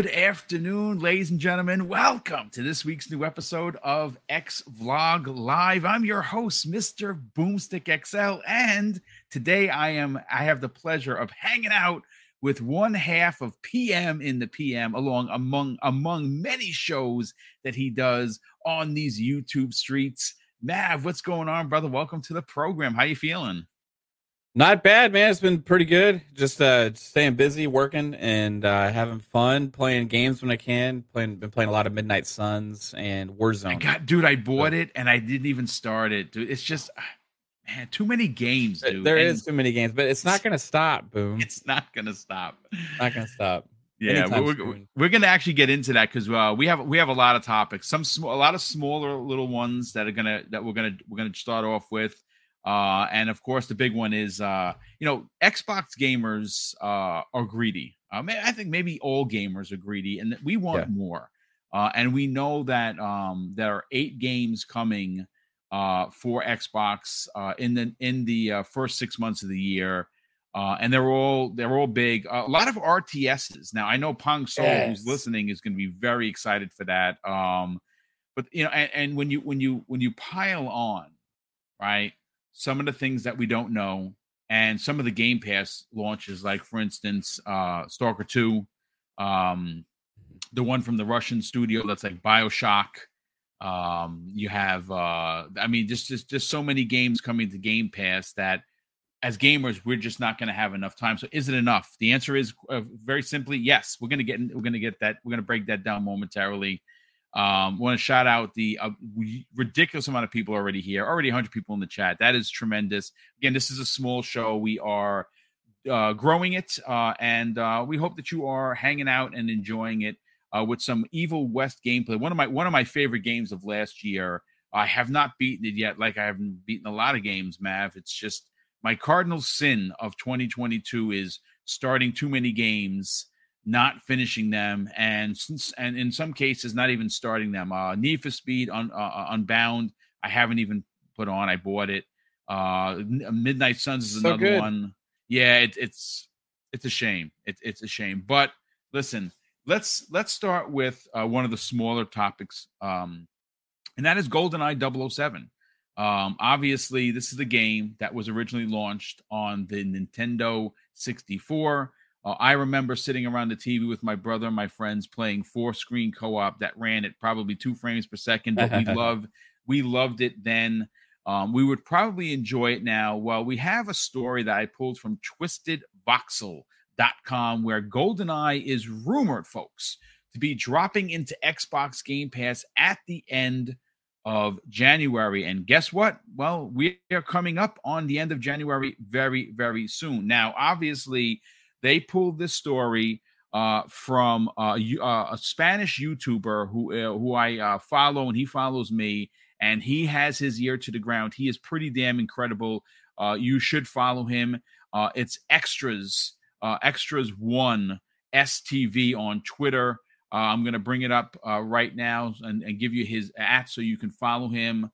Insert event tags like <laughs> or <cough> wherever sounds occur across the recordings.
Good afternoon, ladies and gentlemen. Welcome to this week's new episode of X Vlog Live. I'm your host, Mr. Boomstick XL, and today I am I have the pleasure of hanging out with one half of PM in the PM along among among many shows that he does on these YouTube streets. Mav, what's going on, brother? Welcome to the program. How you feeling? Not bad, man. It's been pretty good. Just uh, staying busy, working, and uh, having fun, playing games when I can. Playing, been playing a lot of Midnight Suns and Warzone. I got, dude. I bought it and I didn't even start it, dude. It's just, ah, man, too many games, dude. There And is too many games, but it's not going to stop. Boom. <laughs> It's not gonna stop. not going to stop. Yeah, we're, we're, soon. we're gonna actually get into that because uh, we have we have a lot of topics. Some sm- a lot of smaller little ones that are gonna that we're gonna we're gonna start off with. Uh, and of course, the big one is, uh, you know, Xbox gamers uh, are greedy. Uh, I think maybe all gamers are greedy, and we want Yeah. more. Uh, and we know that um, there are eight games coming uh, for Xbox uh, in the in the uh, first six months of the year, uh, and they're all they're all big. a lot of RTSs. Now I know Pong Soul, who's listening, is going to be very excited for that. Um, but you know, and, and when you when you when you pile on, right, some of the things that we don't know, and some of the Game Pass launches, like for instance, uh, Stalker Two, um, the one from the Russian studio that's like Bioshock. Um, you have, uh, I mean, just just just so many games coming to Game Pass that, as gamers, we're just not going to have enough time. So, is it enough? The answer is uh, very simply yes. We're going to get we're going to get that. We're going to break that down momentarily. Um, want to shout out the uh, ridiculous amount of people already here. Already 100 people in the chat. That is tremendous. Again, this is a small show. We are uh, growing it, uh, and uh, we hope that you are hanging out and enjoying it uh, with some Evil West gameplay. One of my one of my favorite games of last year. I have not beaten it yet, like I haven't beaten a lot of games, Mav. It's just my cardinal sin of 2022 is starting too many games, not finishing them, and since and in some cases not even starting them. Uh, Need for Speed, un, uh, Unbound, I haven't even put on. I bought it. Uh, Midnight Suns is So another good. one. Yeah, it, it's it's a shame. It, it's a shame. But listen, let's let's start with uh, one of the smaller topics, um, and that is GoldenEye 007. Um, obviously, this is the game that was originally launched on the Nintendo 64. Uh, I remember sitting around the TV with my brother and my friends playing four screen co op that ran at probably two frames per second, but we <laughs> love we loved it then. Um, we would probably enjoy it now. Well, we have a story that I pulled from twistedvoxel.com where GoldenEye is rumored, folks, to be dropping into Xbox Game Pass at the end of January. And guess what? Well, we are coming up on the end of January very, very soon. Now, obviously, they pulled this story uh, from uh, uh, a Spanish YouTuber who uh, who I uh, follow, and he follows me, and he has his ear to the ground. He is pretty damn incredible. Uh, you should follow him. It's extras, extras one STV on Twitter. I'm going to bring it up right now and, and give you his at so you can follow him.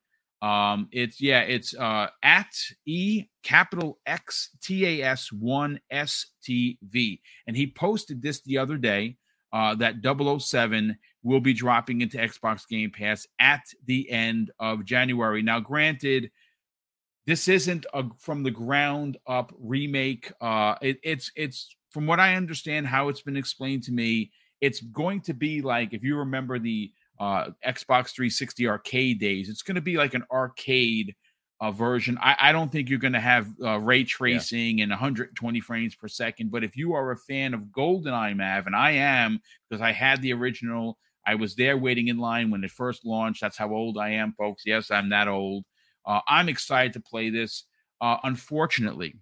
Um, it's yeah, it's uh, at E capital X T A S one S T V, and he posted this the other day uh, that 007 will be dropping into Xbox Game Pass at the end of January. Now, granted, this isn't a from the ground up remake. Uh, it, it's it's from what I understand, how it's been explained to me. It's going to be like if you remember the uh, Xbox 360 arcade days. It's going to be like an arcade uh, version. I, I don't think you're going to have uh, ray tracing and 120 frames per second. But if you are a fan of GoldenEye, Mav, and I am because I had the original, I was there waiting in line when it first launched. That's how old I am, folks. Yes, I'm that old. Uh, I'm excited to play this. Uh, unfortunately,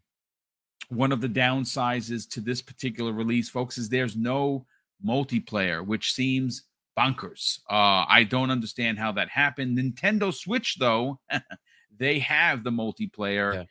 one of the downsizes to this particular release, folks, is there's no multiplayer, which seems bonkers. Uh, I don't understand how that happened. Nintendo Switch, though, <laughs> they have the multiplayer. Yeah.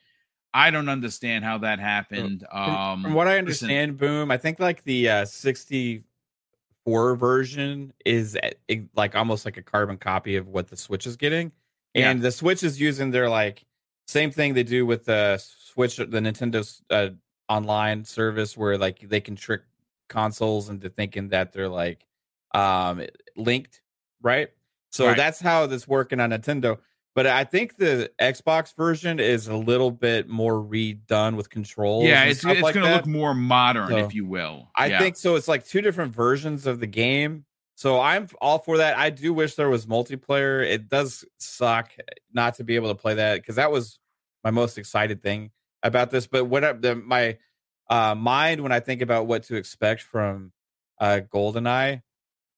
I don't understand how that happened. From- Um, From what I listen, understand, Boom, I think like the uh, 64 version is uh, it- like almost like a carbon copy of what the Switch is getting. Yeah. And the Switch is using their like same thing they do with the Switch, the Nintendo uh, online service where like they can trick consoles into thinking that they're like um linked, right? So Right. that's how this working on Nintendo. But I think the Xbox version is a little bit more redone with controls. yeah, it's it's like going to look more modern, So, if you will. I Yeah. think so. It's like two different versions of the game. So I'm all for that. I do wish there was multiplayer. It does suck not to be able to play that because that was my most excited thing about this. But what I- the, my uh, mind when I think about what to expect from uh, GoldenEye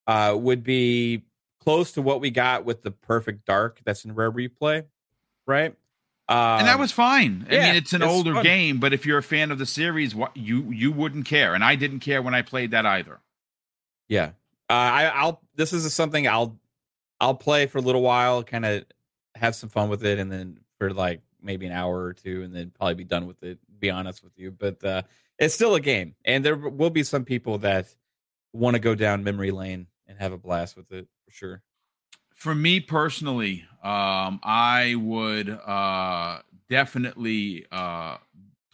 uh, would be close to what we got with the Perfect Dark that's in Rare Replay, right? Um, and that was fine. I mean, it's an older fun. game, but if you're a fan of the series, you you wouldn't care, and I didn't care when I played that either. Yeah. Uh, I, I'll. This is something I'll. I'll play for a little while, kind of have some fun with it, and then for like maybe an hour or two, and then probably be done with it. Be honest with you, but uh, it's still a game, and there will be some people that want to go down memory lane and have a blast with it for sure. For me personally, um, I would uh, definitely uh,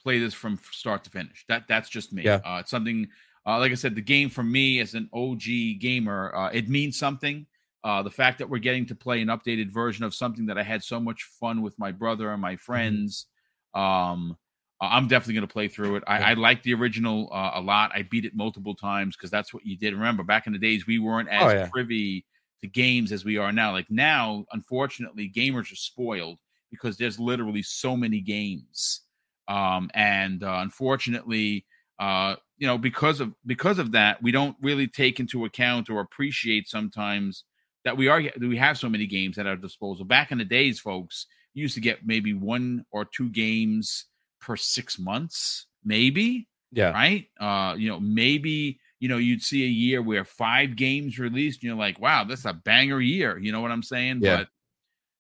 play this from start to finish. That that's just me. Yeah. Uh, it's something. Uh, like I said, the game for me as an OG gamer, uh, it means something. Uh, the fact that we're getting to play an updated version of something that I had so much fun with my brother and my friends. Um, uh, I'm definitely going to play through it. I, Yeah. I like the original uh, a lot. I beat it multiple times because that's what you did. Remember, back in the days, we weren't as Oh, yeah. privy to games as we are now. Like now, unfortunately, gamers are spoiled because there's literally so many games. Um, and uh, unfortunately, uh, you know, because of because of that, we don't really take into account or appreciate sometimes that we are that we have so many games at our disposal. Back in the days, folks, you used to get maybe one or two games per six months, maybe Yeah, right? Uh, you know, maybe you know you'd see a year where five games released, and you're like, wow, that's a banger year. You know what I'm saying? Yeah.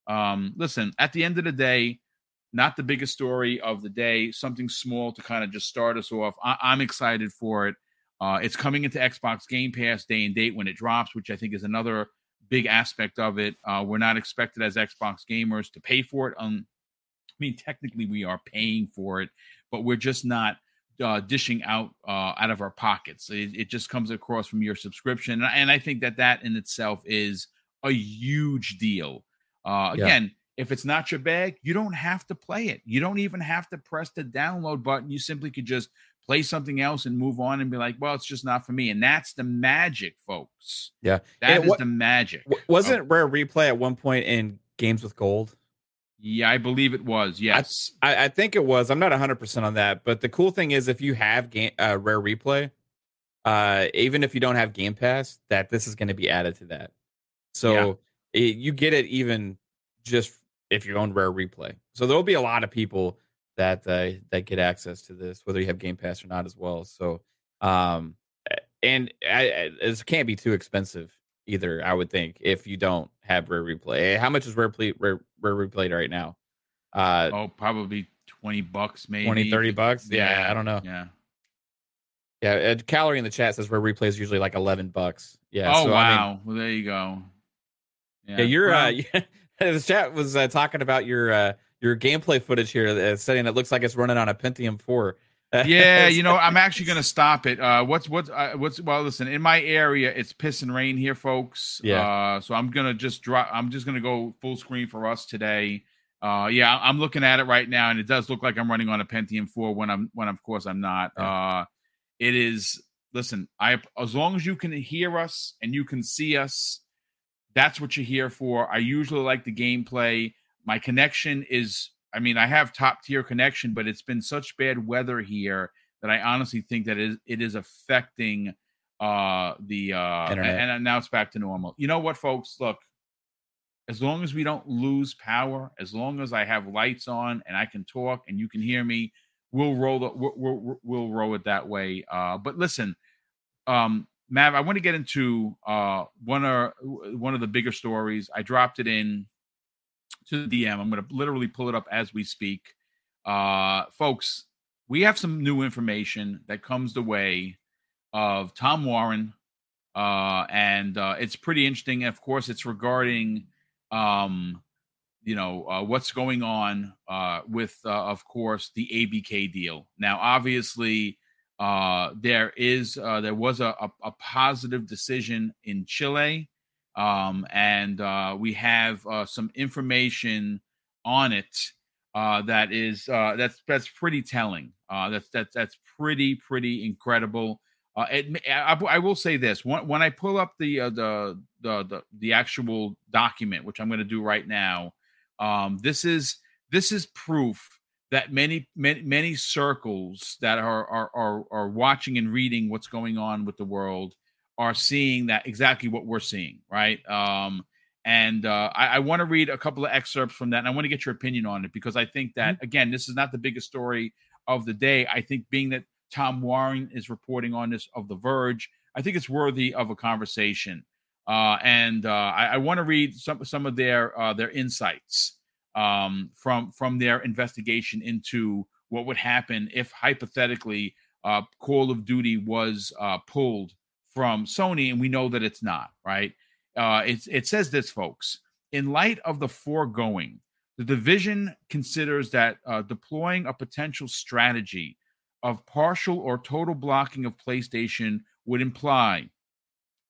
But um, listen, at the end of the day, not the biggest story of the day. Something small to kind of just start us off. I- I'm excited for it. Uh, it's coming into Xbox Game Pass day and date when it drops, which I think is another big aspect of it. Uh, we're not expected as Xbox gamers to pay for it. Um, I mean, technically we are paying for it, but we're just not uh, dishing out uh, out of our pockets. It, it just comes across from your subscription, and, and I think that that in itself is a huge deal. Uh, Yeah. again, if it's not your bag, you don't have to play it. You don't even have to press the download button. You simply could just play something else and move on and be like, well, it's just not for me. And that's the magic, folks. Yeah. that And is what- the magic. Wasn't Rare Replay at one point in games with gold? Yeah, I believe it was. Yes. I, I think it was. I'm not 100 percent on that, but the cool thing is if you have game uh, Rare Replay, uh, even if you don't have Game Pass, that this is going to be added to that. So it, you get it even just if you own Rare Replay. So there will be a lot of people that uh, that get access to this, whether you have Game Pass or not, as well. So, um, and I, I, it can't be too expensive either. I would think if you don't have Rare Replay. How much is Rare Play, Rare, Rare Replay right now? Uh, oh, probably 20 bucks, maybe 20, 30 bucks? Yeah, I don't know. Yeah. Yeah, Calorie in the chat says Rare Replay is usually like 11 bucks. Yeah. oh, so, I mean, wow. well, there you go. yeah, you're Well, uh <laughs> the chat was uh, talking about your uh your gameplay footage here uh, saying it looks like it's running on a Pentium 4. Yeah, you know, I'm actually going <laughs> to stop it. Uh, what's what's uh, what's well? Listen, in my area, it's piss and rain here, folks. Yeah. Uh, so I'm gonna just drop. I'm just gonna go full screen for us today. Uh, yeah, I'm looking at it right now, and it does look like I'm running on a Pentium 4 when I'm when of course I'm not. Uh, it is. Listen, I as long as you can hear us and you can see us, that's what you're here for. I usually like the gameplay. My connection is, I mean, I have top tier connection, but it's been such bad weather here that I honestly think that it is, it is affecting uh the uh Internet. and, and now it's back to normal. You know what, folks? Look, as long as we don't lose power, as long as I have lights on and I can talk and you can hear me, we'll roll the, we'll, we'll, we'll roll it that way. Uh, but listen, um, Mav, I want to get into uh one or one of the bigger stories. I dropped it in to the DM. I'm going to literally pull it up as we speak. Uh, folks, we have some new information that comes the way of Tom Warren, uh, and uh, it's pretty interesting. Of course, it's regarding, um, you know, uh, what's going on uh, with, uh, of course, the ABK deal. Now, obviously, Uh, there is uh, there was a, a, a, positive decision in Chile, um, and uh, we have uh, some information on it uh, that is uh, that's that's pretty telling. Uh, that's that's that's pretty pretty incredible. It, I, I, will say this: when, when I pull up the, the the the the actual document, which I'm going to do right now, um, this is this is proof that many many many circles that are are are, are watching and reading what's going on with the world are seeing that exactly what we're seeing, right? Um, and uh, I, I want to read a couple of excerpts from that, and I want to get your opinion on it because I think that mm-hmm. again, this is not the biggest story of the day. I think being that Tom Warren is reporting on this of The Verge, I think it's worthy of a conversation. Uh, and uh, I, I want to read some some of their uh, their insights um, from from their investigation into what would happen if hypothetically uh, Call of Duty was uh, pulled from Sony, and we know that it's not. Right? Uh, it it says this, folks. In light of the foregoing, the division considers that uh, deploying a potential strategy of partial or total blocking of PlayStation would imply,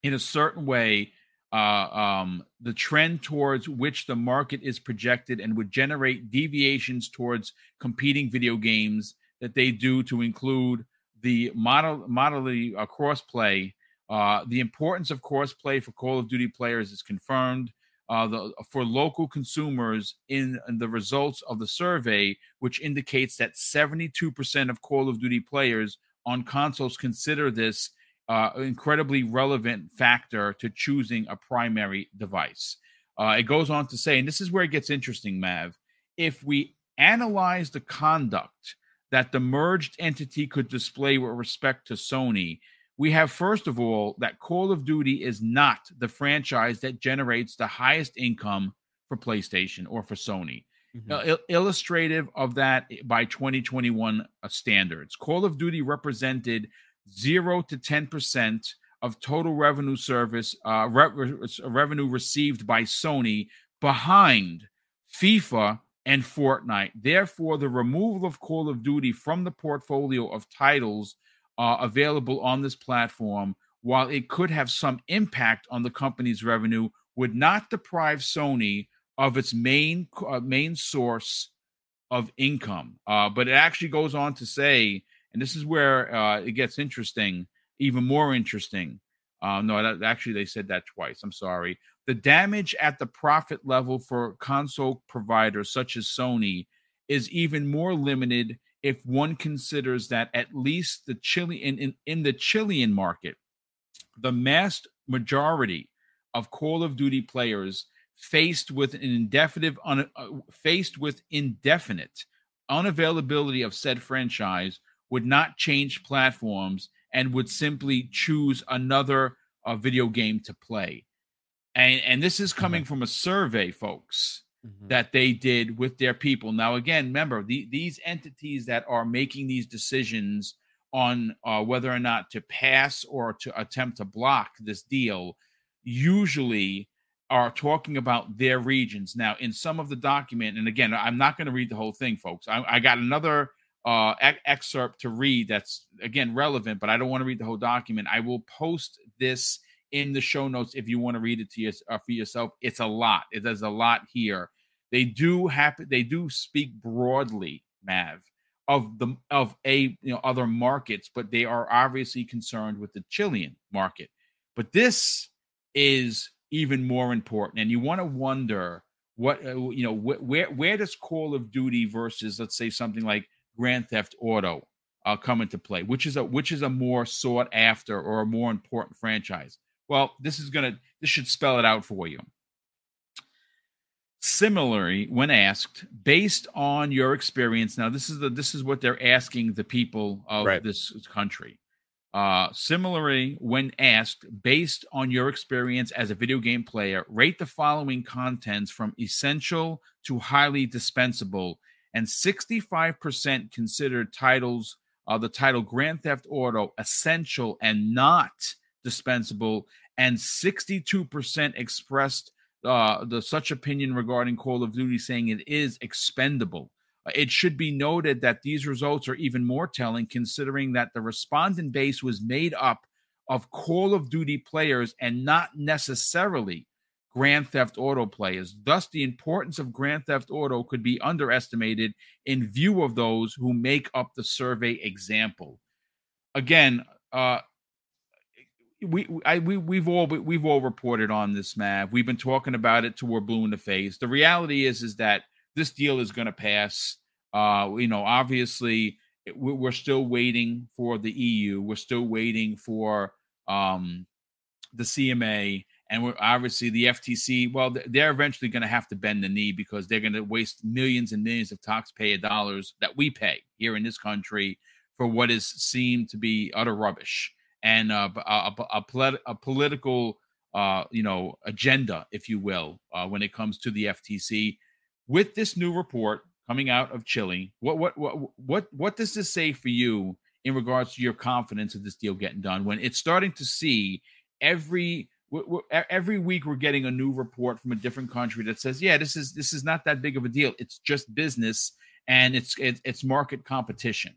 in a certain way, uh, um, the trend towards which the market is projected and would generate deviations towards competing video games that they do to include the model modally uh, crossplay. Uh, the importance of crossplay for Call of Duty players is confirmed. Uh, the, for local consumers in, in, the results of the survey, which indicates that 72% of Call of Duty players on consoles consider this uh, incredibly relevant factor to choosing a primary device. Uh, it goes on to say, and this is where it gets interesting, Mav. If we analyze the conduct that the merged entity could display with respect to Sony, we have first of all that Call of Duty is not the franchise that generates the highest income for PlayStation or for Sony. Mm-hmm. Uh, illustrative of that by 2021 uh, standards, Call of Duty represented zero to 10% of total revenue service uh, re- revenue received by Sony behind FIFA and Fortnite. Therefore, the removal of Call of Duty from the portfolio of titles uh, available on this platform, while it could have some impact on the company's revenue, would not deprive Sony of its main uh, main source of income. Uh, but it actually goes on to say and this is where uh, it gets interesting, even more interesting. Uh, no, that, actually, they said that twice. I'm sorry. The damage at the profit level for console providers such as Sony is even more limited if one considers that at least the Chile in, in, in the Chilean market, the mass majority of Call of Duty players faced with an indefinite un, uh, faced with indefinite unavailability of said franchise would not change platforms and would simply choose another uh, video game to play. And and this is coming mm-hmm. from a survey, folks, mm-hmm. that they did with their people. Now, again, remember the, these entities that are making these decisions on uh, whether or not to pass or to attempt to block this deal usually are talking about their regions. Now, in some of the document, and again, I'm not going to read the whole thing, folks. I, I got another uh, excerpt to read that's again relevant, but I don't want to read the whole document. I will post this in the show notes if you want to read it to you uh, for yourself. It's a lot. It, does a lot here. They do happen. They do speak broadly, Mav, of the of a you know other markets, but they are obviously concerned with the Chilean market. But this is even more important, and you want to wonder what uh, you know wh- where where does Call of Duty versus let's say something like Grand Theft Auto uh, come into play? Which is a which is a more sought after or a more important franchise? Well, this is gonna this should spell it out for you. Similarly, when asked, based on your experience, now this is the this is what they're asking the people of right. this country. Uh, similarly, when asked, based on your experience as a video game player, rate the following contents from essential to highly dispensable and 65% considered titles uh, the title Grand Theft Auto essential and not dispensable, and 62% expressed uh, the such opinion regarding Call of Duty, saying it is expendable. It should be noted that these results are even more telling considering that the respondent base was made up of Call of Duty players and not necessarily Grand Theft Auto players. Thus, the importance of Grand Theft Auto could be underestimated in view of those who make up the survey example. Again, uh, we I we we've all we've all reported on this, Mav. We've been talking about it till we're blue in the face. The reality is is that this deal is going to pass. Uh, you know, obviously, we're still waiting for the EU. We're still waiting for um, the CMA, and we're obviously the FTC. Well, they're eventually going to have to bend the knee because they're going to waste millions and millions of taxpayer dollars that we pay here in this country for what is seen to be utter rubbish and a, a, a, polit- a political, uh, you know, agenda, if you will, uh, when it comes to the FTC. With this new report coming out of Chile, what what what what what does this say for you in regards to your confidence of this deal getting done? When it's starting to see every every week we're getting a new report from a different country that says, yeah, this is this is not that big of a deal. It's just business and it's it's, it's market competition.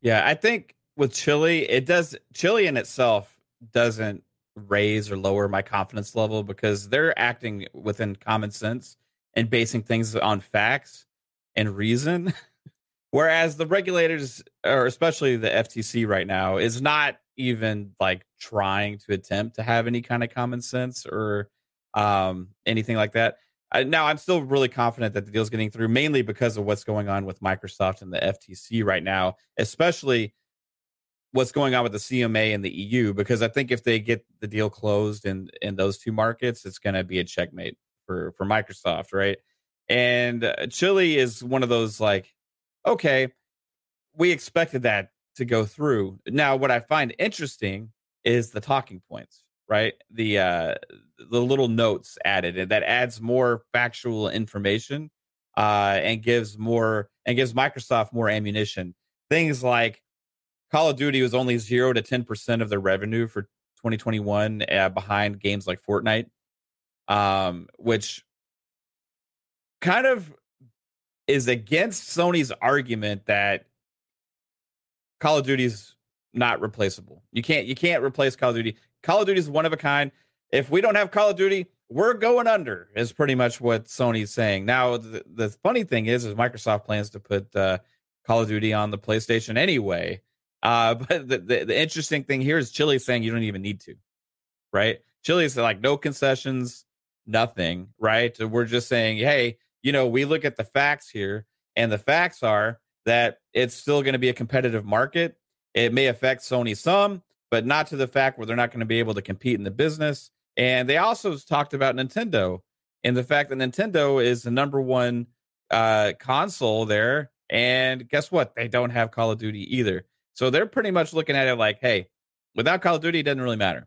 Yeah, I think with Chile, it does Chile in itself doesn't raise or lower my confidence level because they're acting within common sense and basing things on facts and reason. <laughs> Whereas the regulators, or especially the FTC right now, is not even like trying to attempt to have any kind of common sense or um, anything like that. I, now, I'm still really confident that the deal's getting through, mainly because of what's going on with Microsoft and the FTC right now, especially what's going on with the CMA and the EU because I think if they get the deal closed in in those two markets, it's going to be a checkmate for for Microsoft, right? And uh, Chile is one of those like, okay, we expected that to go through. Now, what I find interesting is the talking points, right? The uh the little notes added that adds more factual information uh and gives more and gives Microsoft more ammunition. Things like Call of Duty was only zero to ten percent of their revenue for 2021, uh, behind games like Fortnite, um, which kind of is against Sony's argument that Call of Duty's not replaceable. You can't you can't replace Call of Duty. Call of Duty is one of a kind. If we don't have Call of Duty, we're going under. Is pretty much what Sony's saying. Now the, the funny thing is, is Microsoft plans to put uh, Call of Duty on the PlayStation anyway. Uh, <laughs> but the, the, the, interesting thing here is Chile saying you don't even need to, right? Chile's like no concessions, nothing, right? We're just saying, hey, you know, we look at the facts here, and the facts are that it's still going to be a competitive market. It may affect Sony some, but not to the fact where they're not going to be able to compete in the business. And they also talked about Nintendo and the fact that Nintendo is the number one uh, console there. And guess what? They don't have Call of Duty either. So they're pretty much looking at it like, hey, without Call of Duty, it doesn't really matter.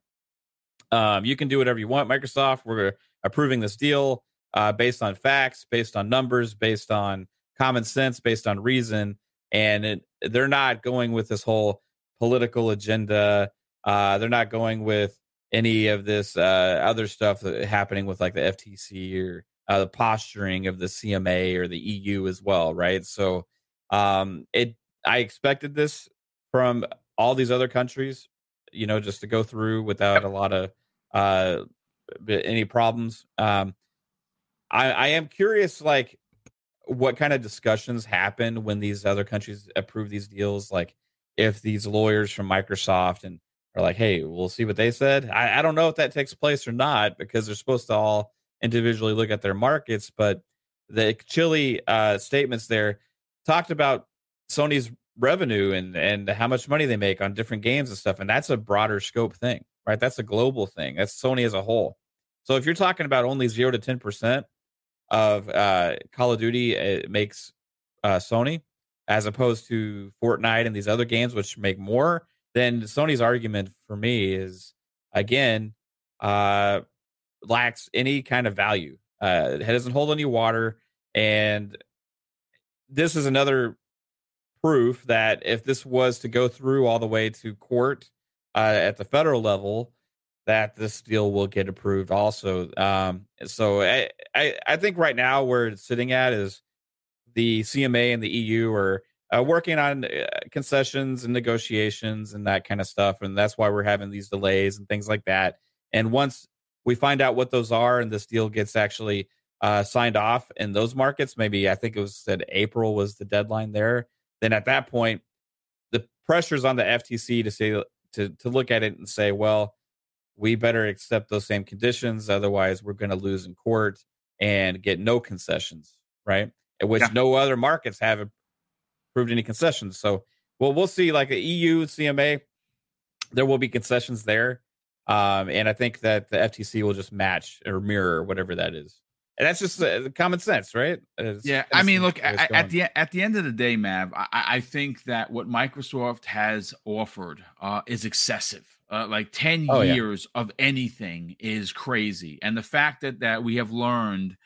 Um, you can do whatever you want, Microsoft. We're approving this deal uh, based on facts, based on numbers, based on common sense, based on reason. And it, they're not going with this whole political agenda. Uh, they're not going with any of this uh, other stuff happening with like the FTC or uh, the posturing of the CMA or the EU as well, right? So um, it I expected this from all these other countries, you know, just to go through without a lot of uh, any problems. Um, I, I am curious, like, what kind of discussions happen when these other countries approve these deals? Like, if these lawyers from Microsoft and are like, hey, we'll see what they said. I, I don't know if that takes place or not because they're supposed to all individually look at their markets. But the Chile uh, statements there talked about Sony's revenue and and how much money they make on different games and stuff and that's a broader scope thing right? That's a global thing. That's sony as a whole. So if you're talking about only 0 to 10% of uh, call of duty it makes uh, sony as opposed to fortnite and these other games which make more then sony's argument for me is again uh, lacks any kind of value. Uh, it doesn't hold any water and this is another proof that if this was to go through all the way to court uh, at the federal level, that this deal will get approved also. Um, so I, I, I think right now where it's sitting at is the CMA and the EU are uh, working on uh, concessions and negotiations and that kind of stuff, and that's why we're having these delays and things like that. And once we find out what those are, and this deal gets actually uh, signed off in those markets, maybe I think it was said April was the deadline there. Then at that point, the pressure's on the FTC to say to to look at it and say, well, we better accept those same conditions, otherwise we're going to lose in court and get no concessions, right? At which yeah. no other markets have approved any concessions. So, well, we'll see. Like the EU, CMA, there will be concessions there, um, and I think that the FTC will just match or mirror whatever that is. And that's just uh, common sense, right? It's, yeah, I mean, look at, at, the at the end of the day, Mav, I, I, think that what Microsoft has offered uh, is excessive. Uh, like ten oh, years yeah. of anything is crazy, and the fact that that we have learned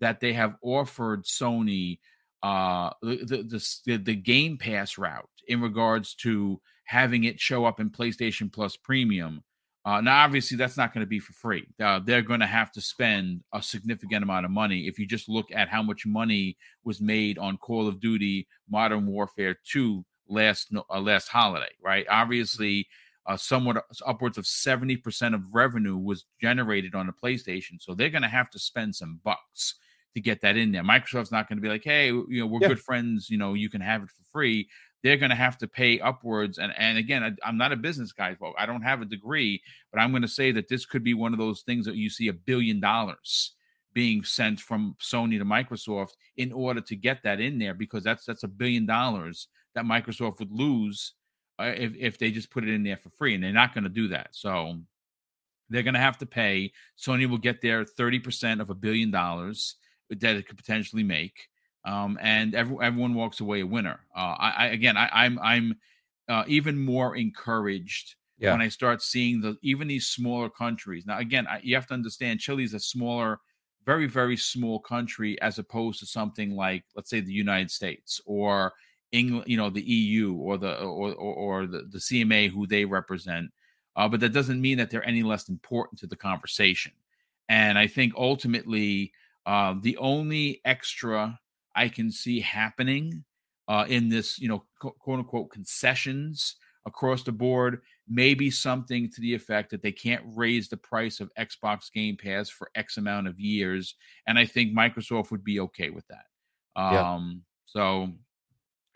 that they have offered Sony uh, the, the the the Game Pass route in regards to having it show up in PlayStation Plus Premium uh, now, obviously, that's not going to be for free. Uh, they're going to have to spend a significant amount of money. If you just look at how much money was made on Call of Duty Modern Warfare 2 last uh, last holiday, right? Obviously, uh, somewhat upwards of 70% of revenue was generated on the PlayStation. So they're going to have to spend some bucks to get that in there. Microsoft's not going to be like, hey, you know, we're yeah. good friends. You know, you can have it for free they're going to have to pay upwards. And and again, I, am not a business guy, folks. I don't have a degree, but I'm going to say that this could be one of those things that you see a billion dollars being sent from Sony to Microsoft in order to get that in there because that's that's a billion dollars that Microsoft would lose uh, if if they just put it in there for free, and they're not going to do that. So they're going to have to pay. Sony will get their 30% of a billion dollars that it could potentially make um, and every, everyone walks away a winner. Uh, I, I, again, I, am I'm, I'm uh, even more encouraged yeah. when I start seeing the even these smaller countries. Now, again, I, you have to understand Chile is a smaller, very very small country as opposed to something like let's say the United States or England, you know, the EU or the or or, or the, the CMA who they represent. Uh, but that doesn't mean that they're any less important to the conversation. And I think ultimately, uh, the only extra I can see happening uh, in this, you know, quote unquote concessions across the board. Maybe something to the effect that they can't raise the price of Xbox Game Pass for X amount of years, and I think Microsoft would be okay with that. Um, yeah. So,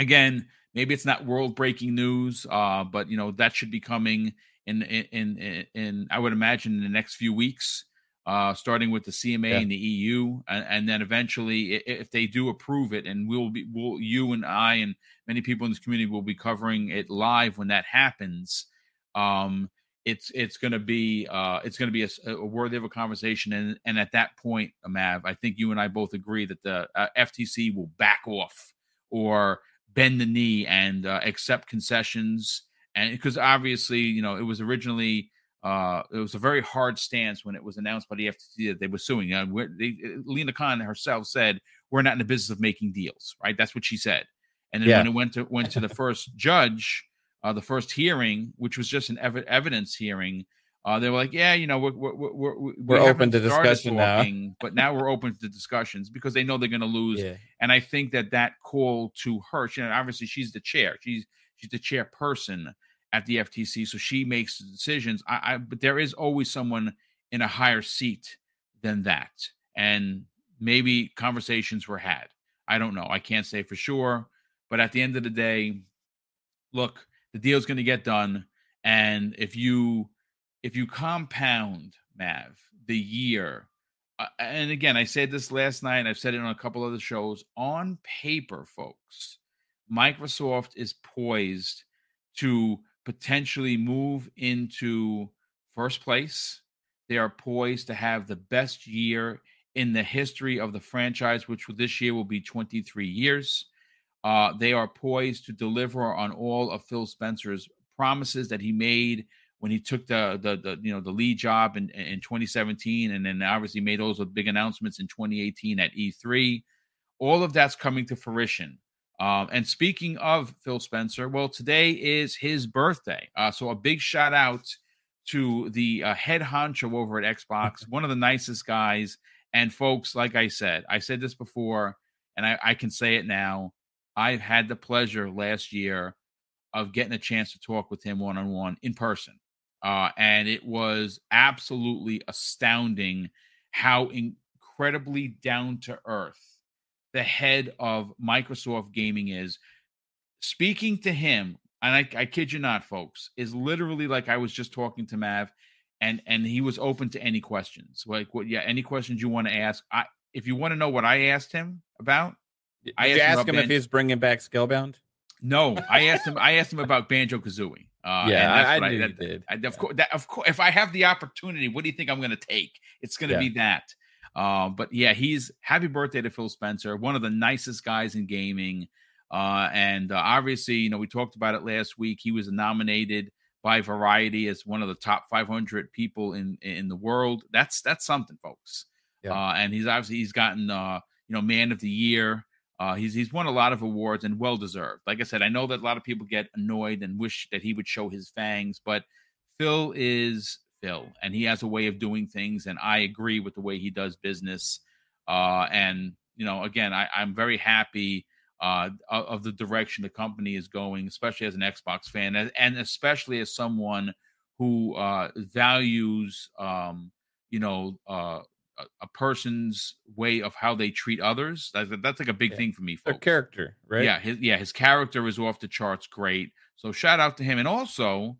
again, maybe it's not world breaking news, uh, but you know that should be coming in in in, in I would imagine in the next few weeks uh, starting with the CMA yeah. and the EU, and, and, then eventually, if they do approve it, and we'll be, we'll, you and I and many people in this community will be covering it live when that happens. Um, it's it's going to be uh, it's going to be a, a, worthy of a conversation, and and at that point, Mav, I think you and I both agree that the uh, FTC will back off or bend the knee and uh, accept concessions, and because obviously, you know, it was originally uh, it was a very hard stance when it was announced by the FTC that they were suing. Uh, they, Lina Khan herself said, "We're not in the business of making deals." Right? That's what she said. And then yeah. when it went to went to the first judge, uh, the first hearing, which was just an ev- evidence hearing, uh, they were like, "Yeah, you know, we're we're we're, we're, we're open to discussion talking, now, but now we're open to discussions because they know they're going to lose." Yeah. And I think that that call to her, you know, obviously she's the chair, she's she's the chairperson at the FTC, so she makes decisions. I, I, but there is always someone in a higher seat than that, and maybe conversations were had. I don't know. I can't say for sure, but at the end of the day, look, the deal's going to get done, and if you if you compound Mav the year. Uh, and again, I said this last night. I've said it on a couple other shows. On paper, folks, Microsoft is poised to potentially move into first place. They are poised to have the best year in the history of the franchise, which this year will be 23 years. Uh, they are poised to deliver on all of Phil Spencer's promises that he made when he took the the, the you know the lead job in, in 2017, and then obviously made those big announcements in 2018 at E3. All of that's coming to fruition. Um, and speaking of Phil Spencer, well, today is his birthday. Uh, so a big shout out to the uh, head honcho over at Xbox, <laughs> one of the nicest guys. And folks, like I said, I said this before. and I, I can say it now. I've had the pleasure last year of getting a chance to talk with him one on one in person. Uh, and it was absolutely astounding how incredibly down to earth the head of Microsoft Gaming is. Speaking to him, and I, I kid you not, folks, is literally like I was just talking to Mav, and and he was open to any questions. Like what? Yeah, any questions you want to ask. I if you want to know what I asked him about, did I asked you ask him, him if he's bringing back Scalebound? No, I asked him. I asked him about Banjo Kazooie. Uh, <laughs> yeah, I, I, I that, did. I, of yeah. course, that, of course, if I have the opportunity, what do you think I'm going to take? It's going to yeah. be that. Uh, but yeah, he's happy birthday to Phil Spencer, one of the nicest guys in gaming. Uh, and uh, obviously, you know, we talked about it last week. He was nominated by Variety as one of the top 500 people in in the world. That's that's something, folks. Yeah. Uh, and he's obviously he's gotten uh, you know Man of the Year. Uh, he's he's won a lot of awards and well deserved. Like I said, I know that a lot of people get annoyed and wish that he would show his fangs, but Phil is Phil, and he has a way of doing things, and I agree with the way he does business. Uh, and you know, again, I, I'm very happy uh, of the direction the company is going, especially as an Xbox fan, and especially as someone who uh, values, um, you know, uh, a, person's way of how they treat others. That's, that's like a big yeah. thing for me. Folks. Their character, right? Yeah, his, yeah, his character is off the charts. Great. So shout out to him, and also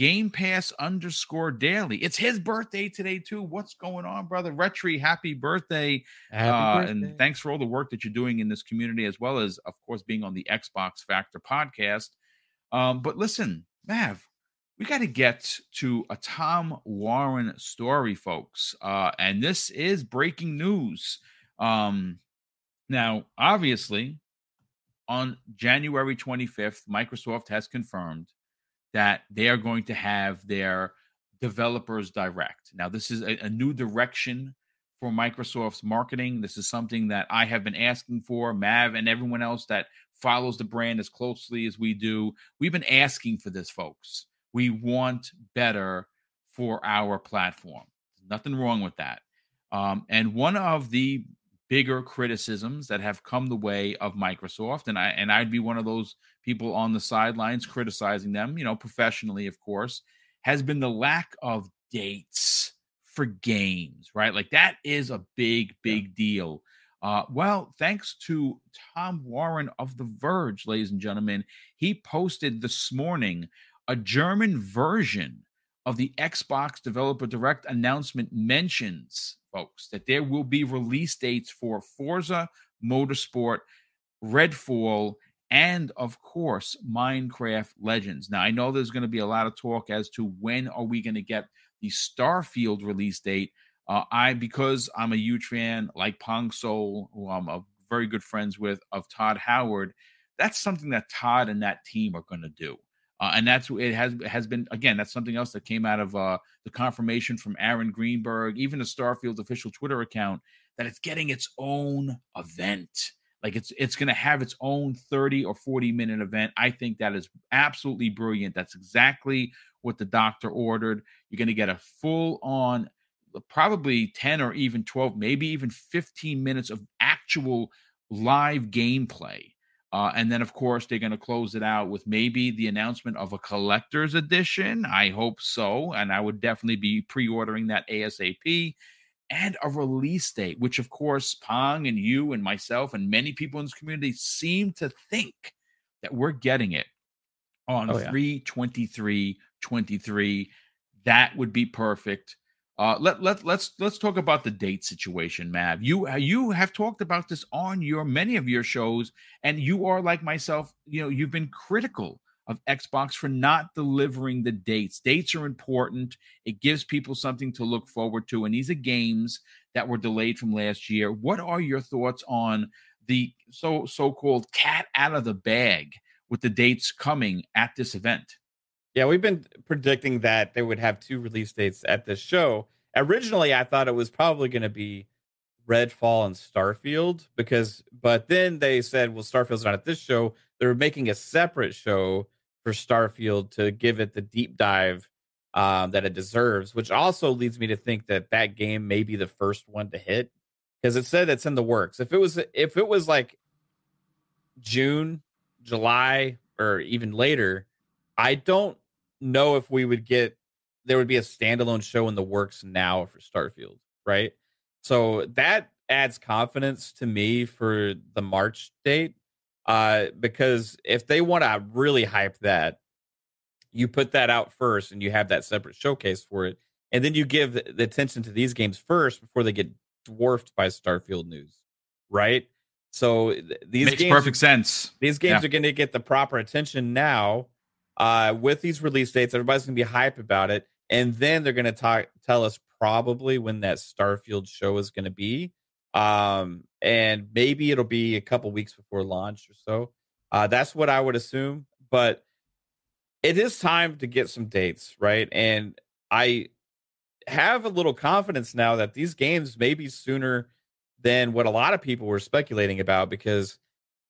Game Pass underscore daily. It's his birthday today, too. What's going on, brother? Retri, happy birthday. Happy uh, birthday. And thanks for all the work that you're doing in this community, as well as, of course, being on the Xbox Factor podcast. Um, but listen, Mav, we got to get to a Tom Warren story, folks. Uh, and this is breaking news. Um, now, obviously, on January 25th, Microsoft has confirmed that they are going to have their developers direct. Now, this is a, a, new direction for Microsoft's marketing. This is something that I have been asking for, Mav and everyone else that follows the brand as closely as we do. We've been asking for this, folks. We want better for our platform. Nothing wrong with that. Um, and one of the bigger criticisms that have come the way of Microsoft, and I and I'd be one of those people on the sidelines criticizing them, you know, professionally, of course, has been the lack of dates for games, right? Like that is a big, big yeah. deal. Uh, well, thanks to Tom Warren of The Verge, ladies and gentlemen, he posted this morning a German version of the Xbox Developer Direct announcement mentions folks, that there will be release dates for Forza Motorsport, Redfall, and of course Minecraft Legends. Now I know there's going to be a lot of talk as to when are we going to get the Starfield release date. Uh, I because I'm a huge fan, like Pong Soul, who I'm a very good friends with, of Todd Howard. That's something that Todd and that team are going to do. Uh, and that's it has has been again that's something else that came out of uh, the confirmation from Aaron Greenberg, even the Starfield official Twitter account that it's getting its own event. Like it's it's going to have its own 30 or 40 minute event. I think that is absolutely brilliant. That's exactly what the doctor ordered. You're going to get a full on probably 10 or even 12, maybe even 15 minutes of actual live gameplay uh, and then, of course, they're going to close it out with maybe the announcement of a collector's edition. I hope so. And I would definitely be pre ordering that ASAP and a release date, which, of course, Pong and you and myself and many people in this community seem to think that we're getting it on oh, yeah. 323 23. That would be perfect. Uh, let let let's let's talk about the date situation, Mav. You uh, you have talked about this on your many of your shows, and you are like myself. You know you've been critical of Xbox for not delivering the dates. Dates are important. It gives people something to look forward to, and these are games that were delayed from last year. What are your thoughts on the so so-called cat out of the bag with the dates coming at this event? Yeah, we've been predicting that they would have two release dates at this show. Originally, I thought it was probably going to be Redfall and Starfield because, but then they said, well, Starfield's not at this show. They're making a separate show for Starfield to give it the deep dive um, that it deserves, which also leads me to think that that game may be the first one to hit because it said it's in the works. If it was if it was like June, July, or even later, I don't know if we would get there would be a standalone show in the works now for Starfield, right? So that adds confidence to me for the March date. Uh, because if they want to really hype that, you put that out first and you have that separate showcase for it. And then you give the attention to these games first before they get dwarfed by Starfield news, right? So these makes games, perfect sense. These games yeah. are going to get the proper attention now uh, with these release dates. Everybody's going to be hype about it, and then they're going to talk tell us probably when that Starfield show is going to be, um, and maybe it'll be a couple weeks before launch or so. Uh, that's what I would assume, but it is time to get some dates, right? And I have a little confidence now that these games may be sooner than what a lot of people were speculating about because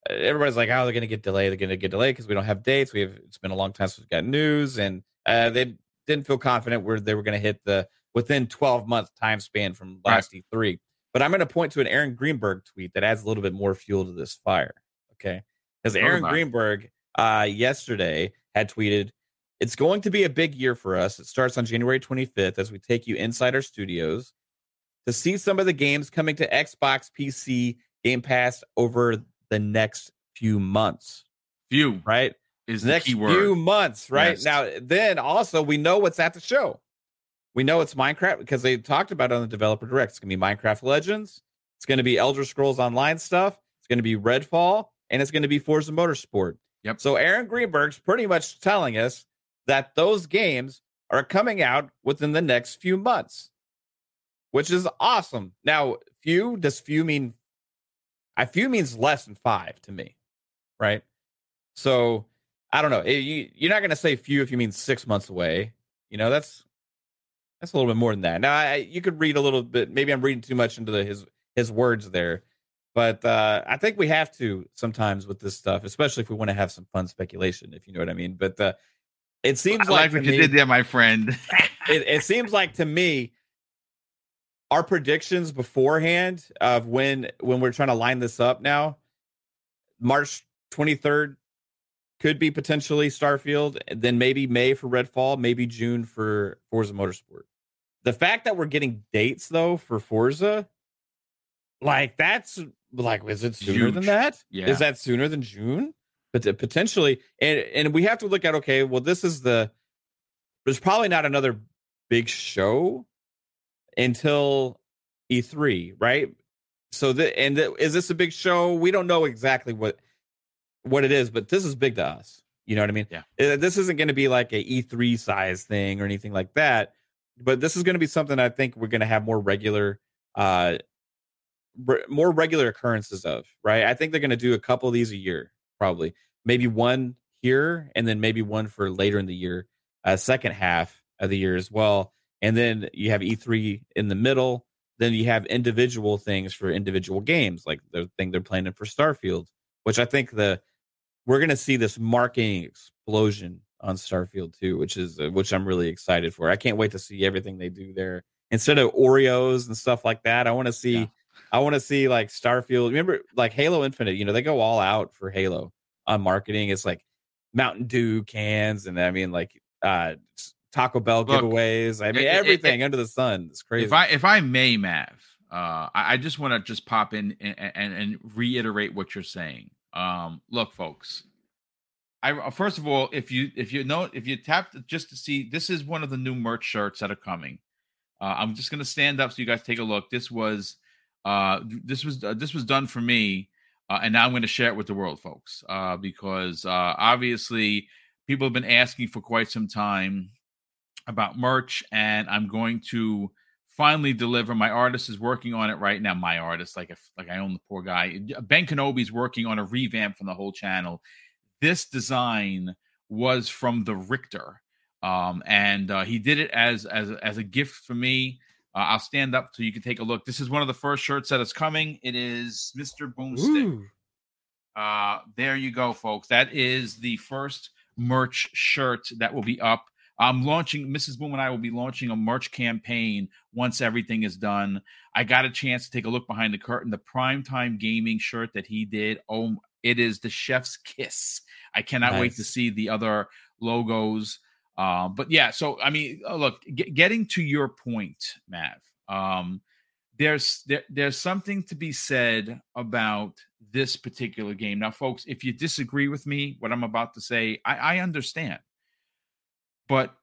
uh, everybody's like, oh, they're going to get delayed. They're going to get delayed because we don't have dates. We have it's been a long time since we've got news, and uh, they didn't feel confident where they were going to hit the within 12 month time span from last right. E3. But I'm going to point to an Aaron Greenberg tweet that adds a little bit more fuel to this fire. Okay, because Aaron Greenberg uh, yesterday had tweeted, "It's going to be a big year for us. It starts on January 25th as we take you inside our studios." to see some of the games coming to Xbox, PC, Game Pass over the next few months. Few, right? Is next few months, right? Yes. Now, then also we know what's at the show. We know it's Minecraft because they talked about it on the developer direct. It's gonna be Minecraft Legends. It's gonna be Elder Scrolls Online stuff. It's gonna be Redfall, and it's gonna be Forza Motorsport. Yep. So Aaron Greenberg's pretty much telling us that those games are coming out within the next few months which is awesome. Now, few does few mean? I few means less than five to me, right? So I don't know. Eh, you, you're not going to say few if you mean six months away. You know, that's that's a little bit more than that. Now, I, you could read a little bit. Maybe I'm reading too much into the, his his words there, but uh, I think we have to sometimes with this stuff, especially if we want to have some fun speculation, if you know what I mean. But uh, it seems I like, like what you did there, my friend. <laughs> it, it seems like to me our predictions beforehand of when when we're trying to line this up now march 23rd could be potentially starfield then maybe may for redfall maybe june for forza motorsport the fact that we're getting dates though for forza like that's like is it sooner Huge. than that yeah. is that sooner than june but potentially and and we have to look at okay well this is the there's probably not another big show until E3, right? So the and the, is this a big show? We don't know exactly what what it is, but this is big to us. You know what I mean? Yeah. Uh, this isn't going to be like a E3 size thing or anything like that, but this is going to be something I think we're going to have more regular uh re- more regular occurrences of, right? I think they're going to do a couple of these a year, probably. Maybe one here and then maybe one for later in the year, uh second half of the year as well and then you have E3 in the middle. Then you have individual things for individual games, like the thing they're planning for Starfield, which I think the we're going to see this marketing explosion on Starfield too, which is uh, which I'm really excited for. I can't wait to see everything they do there. Instead of Oreos and stuff like that, I want to see yeah. I want to see like Starfield. Remember like Halo Infinite, you know, they go all out for Halo on marketing. It's like Mountain Dew cans and I mean like uh Taco Bell Look, giveaways. I mean, it, everything it, it, under the sun. It's crazy. If I if I may, Mav, uh, I, I just want to just pop in and, and, and reiterate what you're saying. Um, look, folks. I uh, first of all, if you if you know if you tap just to see, this is one of the new merch shirts that are coming. Uh, I'm just gonna stand up so you guys take a look. This was uh this was uh, this was done for me, uh, and now I'm going to share it with the world, folks, uh, because obviously people have been asking for quite some time about merch, and I'm going to finally deliver. My artist is working on it right now. My artist, like if like I own the poor guy. Ben Kenobi's working on a revamp from the whole channel. This design was from the Richter, um, and uh, he did it as as as a gift for me. Uh, I'll stand up so you can take a look. This is one of the first shirts that is coming. It is Mr. Boomstick. Uh, there you go, folks. That is the first merch shirt that will be up I'm launching. Mrs. Boom and I will be launching a merch campaign once everything is done. I got a chance to take a look behind the curtain. The primetime gaming shirt that he did. Oh, it is the chef's kiss. I cannot nice. wait to see the other logos. Uh, but yeah, so I mean, uh, look, getting to your point, Mav. Um, there's there, there's something to be said about this particular game. Now, folks, if you disagree with me, what I'm about to say, I, I understand but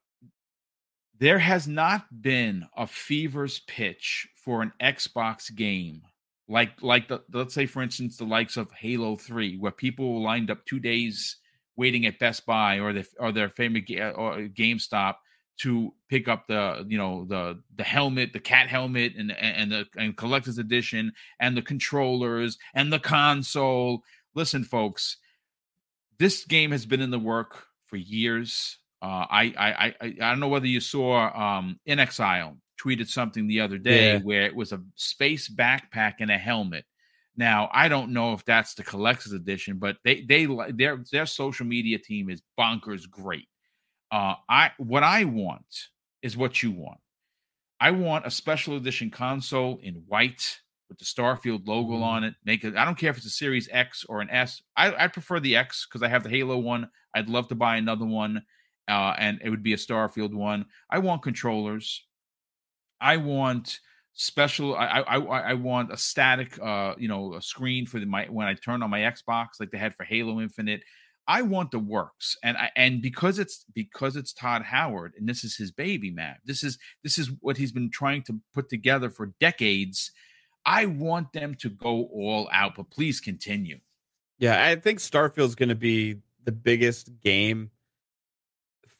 there has not been a fever's pitch for an Xbox game like like the let's say for instance the likes of Halo 3 where people lined up 2 days waiting at Best Buy or the or their favorite or GameStop to pick up the you know the the helmet the cat helmet and and the and collector's edition and the controllers and the console. Listen folks this game has been in the work for years. Uh, I, I I I don't know whether you saw um, inXile tweeted something the other day yeah. where it was a space backpack and a helmet. Now I don't know if that's the collector's edition, but they they their their social media team is bonkers great. Uh, I what I want is what you want. I want a special edition console in white with the Starfield logo mm-hmm. on it. Make it. I don't care if it's a Series X or an S. I I prefer the X because I have the Halo one. I'd love to buy another one uh, and it would be a Starfield one. I want controllers. I want special. I I I want a static, uh, you know, a screen for the, my when I turn on my Xbox, like they had for Halo Infinite. I want the works, and I and because it's because it's Todd Howard, and this is his baby, man. This is this is what he's been trying to put together for decades. I want them to go all out, but please continue. Yeah, I think Starfield's going to be the biggest game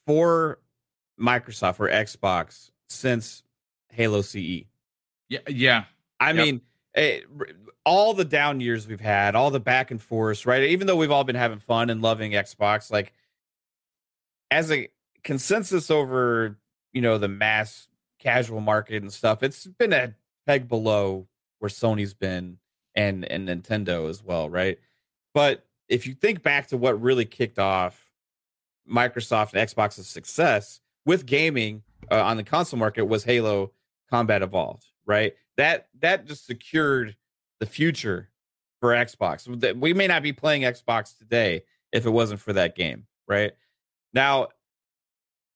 for Microsoft or Xbox since Halo CE. Yeah, yeah. I yep. mean, it, eh, all the down years we've had, all the back and forth, right? Even though we've all been having fun and loving Xbox, like as a consensus over, you know, the mass casual market and stuff, it's been a peg below where Sony's been and and Nintendo as well, right? But if you think back to what really kicked off Microsoft and Xbox's success with gaming uh, on the console market was Halo Combat Evolved, right? That that just secured the future for Xbox. We may not be playing Xbox today if it wasn't for that game, right? Now,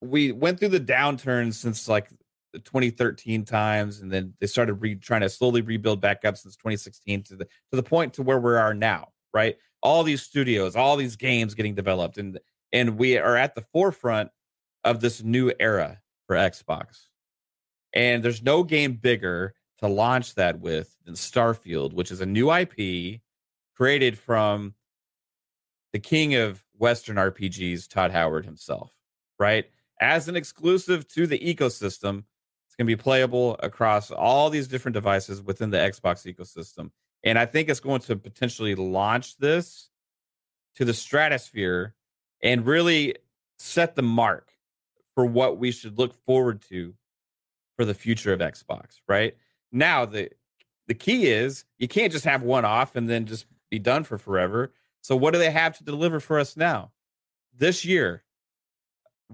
we went through the downturn since like the 2013 times, and then they started re- trying to slowly rebuild back up since 2016 to the to the point to where we are now, right? All these studios, all these games getting developed, and and we are at the forefront of this new era for Xbox. And there's no game bigger to launch that with than Starfield, which is a new IP created from the king of Western RPGs, Todd Howard himself, right? As an exclusive to the ecosystem, it's going to be playable across all these different devices within the Xbox ecosystem. And I think it's going to potentially launch this to the stratosphere and really set the mark for what we should look forward to for the future of Xbox, right? Now the the key is you can't just have one off and then just be done for forever. So what do they have to deliver for us now? This year,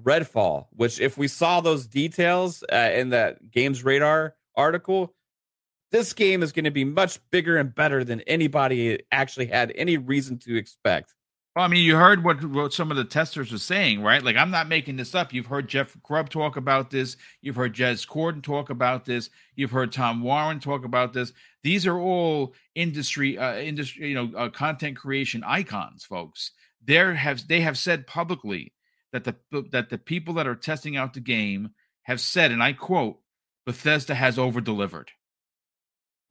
Redfall, which if we saw those details uh, in that Games Radar article, this game is going to be much bigger and better than anybody actually had any reason to expect. Well, I mean, you heard what, what some of the testers were saying, right? Like, I'm not making this up. You've heard Jeff Grubb talk about this. You've heard Jez Corden talk about this. You've heard Tom Warren talk about this. These are all industry, uh, industry, you know, uh, content creation icons, folks. There have they have said publicly that the that the people that are testing out the game have said, and I quote, Bethesda has over delivered.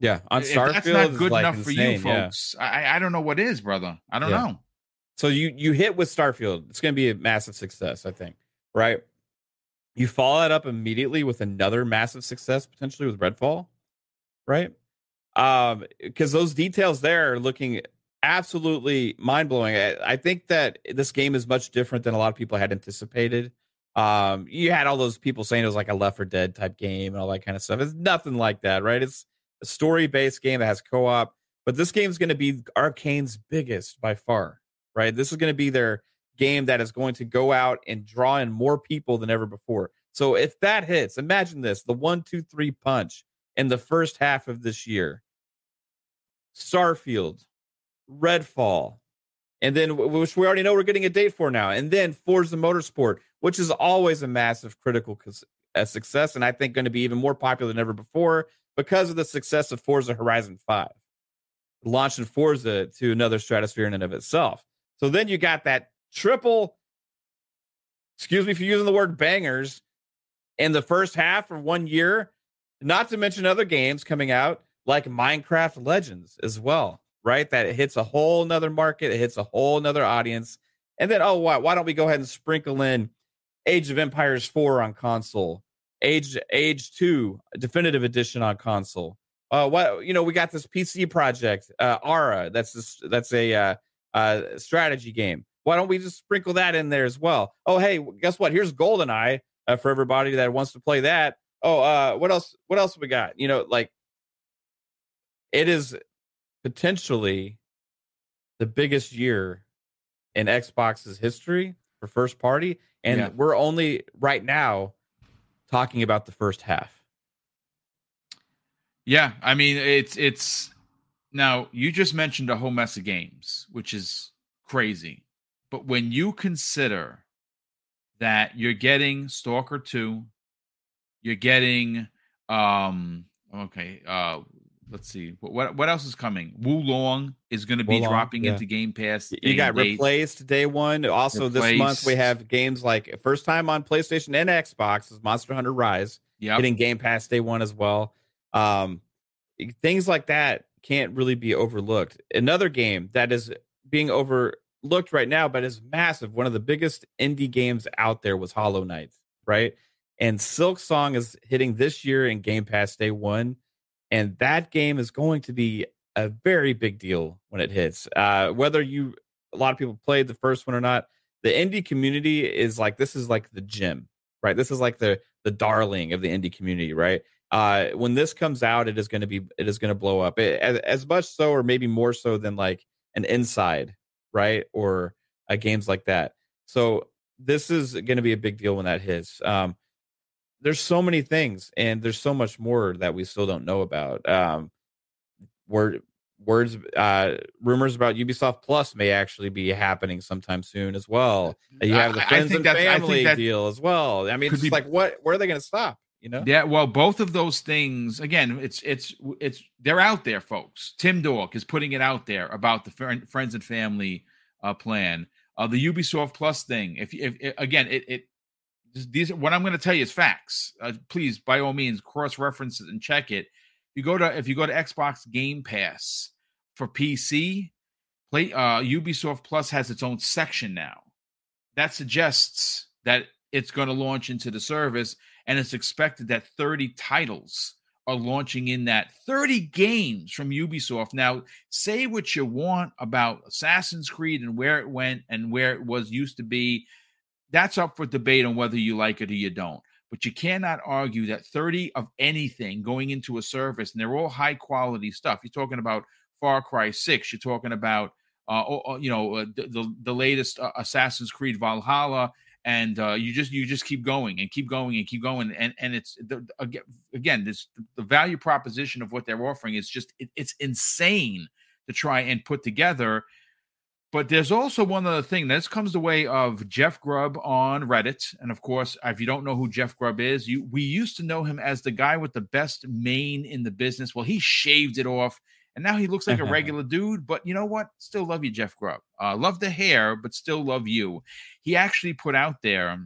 Yeah, on Starfield, if that's not good enough insane, for you folks. Yeah. I I don't know what is, brother. I don't yeah. know. So you you hit with Starfield. It's going to be a massive success, I think. Right? You follow that up immediately with another massive success potentially with Redfall, right? Um, because those details there are looking absolutely mind blowing. I, I, think that this game is much different than a lot of people had anticipated. Um, you had all those people saying it was like a Left 4 Dead type game and all that kind of stuff. It's nothing like that, right? It's a story based game that has co op, but this game is going to be Arkane's biggest by far right? This is going to be their game that is going to go out and draw in more people than ever before. So if that hits, imagine this the one, two, three punch in the first half of this year Starfield, Redfall, and then which we already know we're getting a date for now, and then Forza Motorsport, which is always a massive critical a uh, success, and I think going to be even more popular than ever before because of the success of Forza Horizon 5, launching Forza to another stratosphere in and of itself. So then you got that triple, excuse me for using the word bangers, in the first half of one year, not to mention other games coming out like Minecraft Legends as well, right? That it hits a whole nother market, it hits a whole nother audience. And then, oh, why, why don't we go ahead and sprinkle in Age of Empires 4 on console, Age Age 2 Definitive Edition on console. Uh, what you know, we got this PC project, uh, Ara. That's this, that's a uh, uh, strategy game. Why don't we just sprinkle that in there as well? Oh, hey, guess what? Here's GoldenEye uh, for everybody that wants to play that. Oh, uh, what else? What else we got? You know, like it is potentially the biggest year in Xbox's history for first party, and yeah. we're only right now talking about the first half. Yeah, I mean it's it's now you just mentioned a whole mess of games, which is crazy. But when you consider that you're getting Stalker 2, you're getting um okay, uh let's see what what else is coming. Wo Long is going to be Long, dropping yeah. into Game Pass. You got replaced day one. Also, replaced. this month we have games like first time on PlayStation and Xbox is Monster Hunter Rise. Yeah, getting Game Pass day one as well. Um, things like that can't really be overlooked. Another game that is being overlooked right now, but is massive. One of the biggest indie games out there was Hollow Knight, right? And Silksong is hitting this year in Game Pass day one and that game is going to be a very big deal when it hits. Uh, whether you a lot of people played the first one or not, the indie community is like this is like the gym, right? This is like the the darling of the indie community, right? Uh, when this comes out, it is going to be it is going to blow up it, as, as much so, or maybe more so than like an Inside, right? Or uh, games like that. So this is going to be a big deal when that hits. Um, there's so many things and there's so much more that we still don't know about um word words uh rumors about ubisoft plus may actually be happening sometime soon as well you have the friends and family deal as well i mean it's be, like what where are they going to stop you know yeah well both of those things again it's it's it's they're out there folks Tim Dork is putting it out there about the friends and family uh plan uh the ubisoft plus thing if if, if again it, it these what I'm going to tell you is facts. Uh, please, by all means, cross reference and check it. You go to if you go to Xbox Game Pass for PC, play uh, Ubisoft Plus has its own section now. That suggests that it's going to launch into the service, and it's expected that 30 titles are launching in that 30 games from Ubisoft. Now, say what you want about Assassin's Creed and where it went and where it was used to be that's up for debate on whether you like it or you don't. But you cannot argue that 30 of anything going into a service, and they're all high quality stuff. You're talking about Far Cry 6, you're talking about, uh, you know, uh, the, the, the, latest uh, Assassin's Creed Valhalla, and uh, you just you just keep going and keep going and keep going and and it's the, again this the value proposition of what they're offering is just it, it's insane to try and put together but there's also one other thing. This comes the way of Jeff Grubb on Reddit, and of course, if you don't know who Jeff Grubb is, you we used to know him as the guy with the best mane in the business. Well, he shaved it off, and now he looks like a regular dude. But you know what? Still love you, Jeff Grubb. Uh, love the hair, but still love you. He actually put out there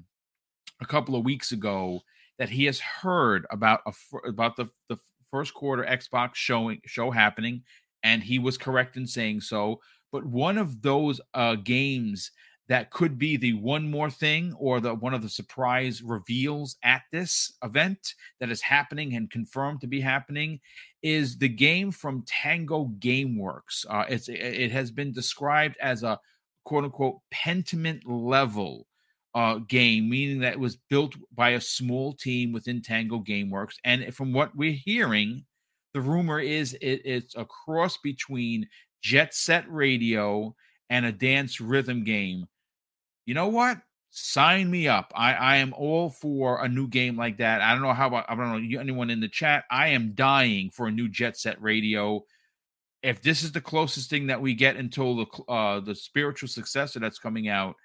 a couple of weeks ago that he has heard about a about the the first quarter Xbox showing show happening, and he was correct in saying so but one of those uh, games that could be the one more thing or the one of the surprise reveals at this event that is happening and confirmed to be happening is the game from Tango GameWorks. Uh, it's it has been described as a quote unquote Pentiment level uh, game, meaning that it was built by a small team within Tango GameWorks. And from what we're hearing, the rumor is it, it's a cross between jet set radio, and a dance rhythm game. You know what? Sign me up. I, I am all for a new game like that. I don't know how about I don't know anyone in the chat. I am dying for a new Jet Set Radio. If this is the closest thing that we get until the uh, the spiritual successor that's coming out,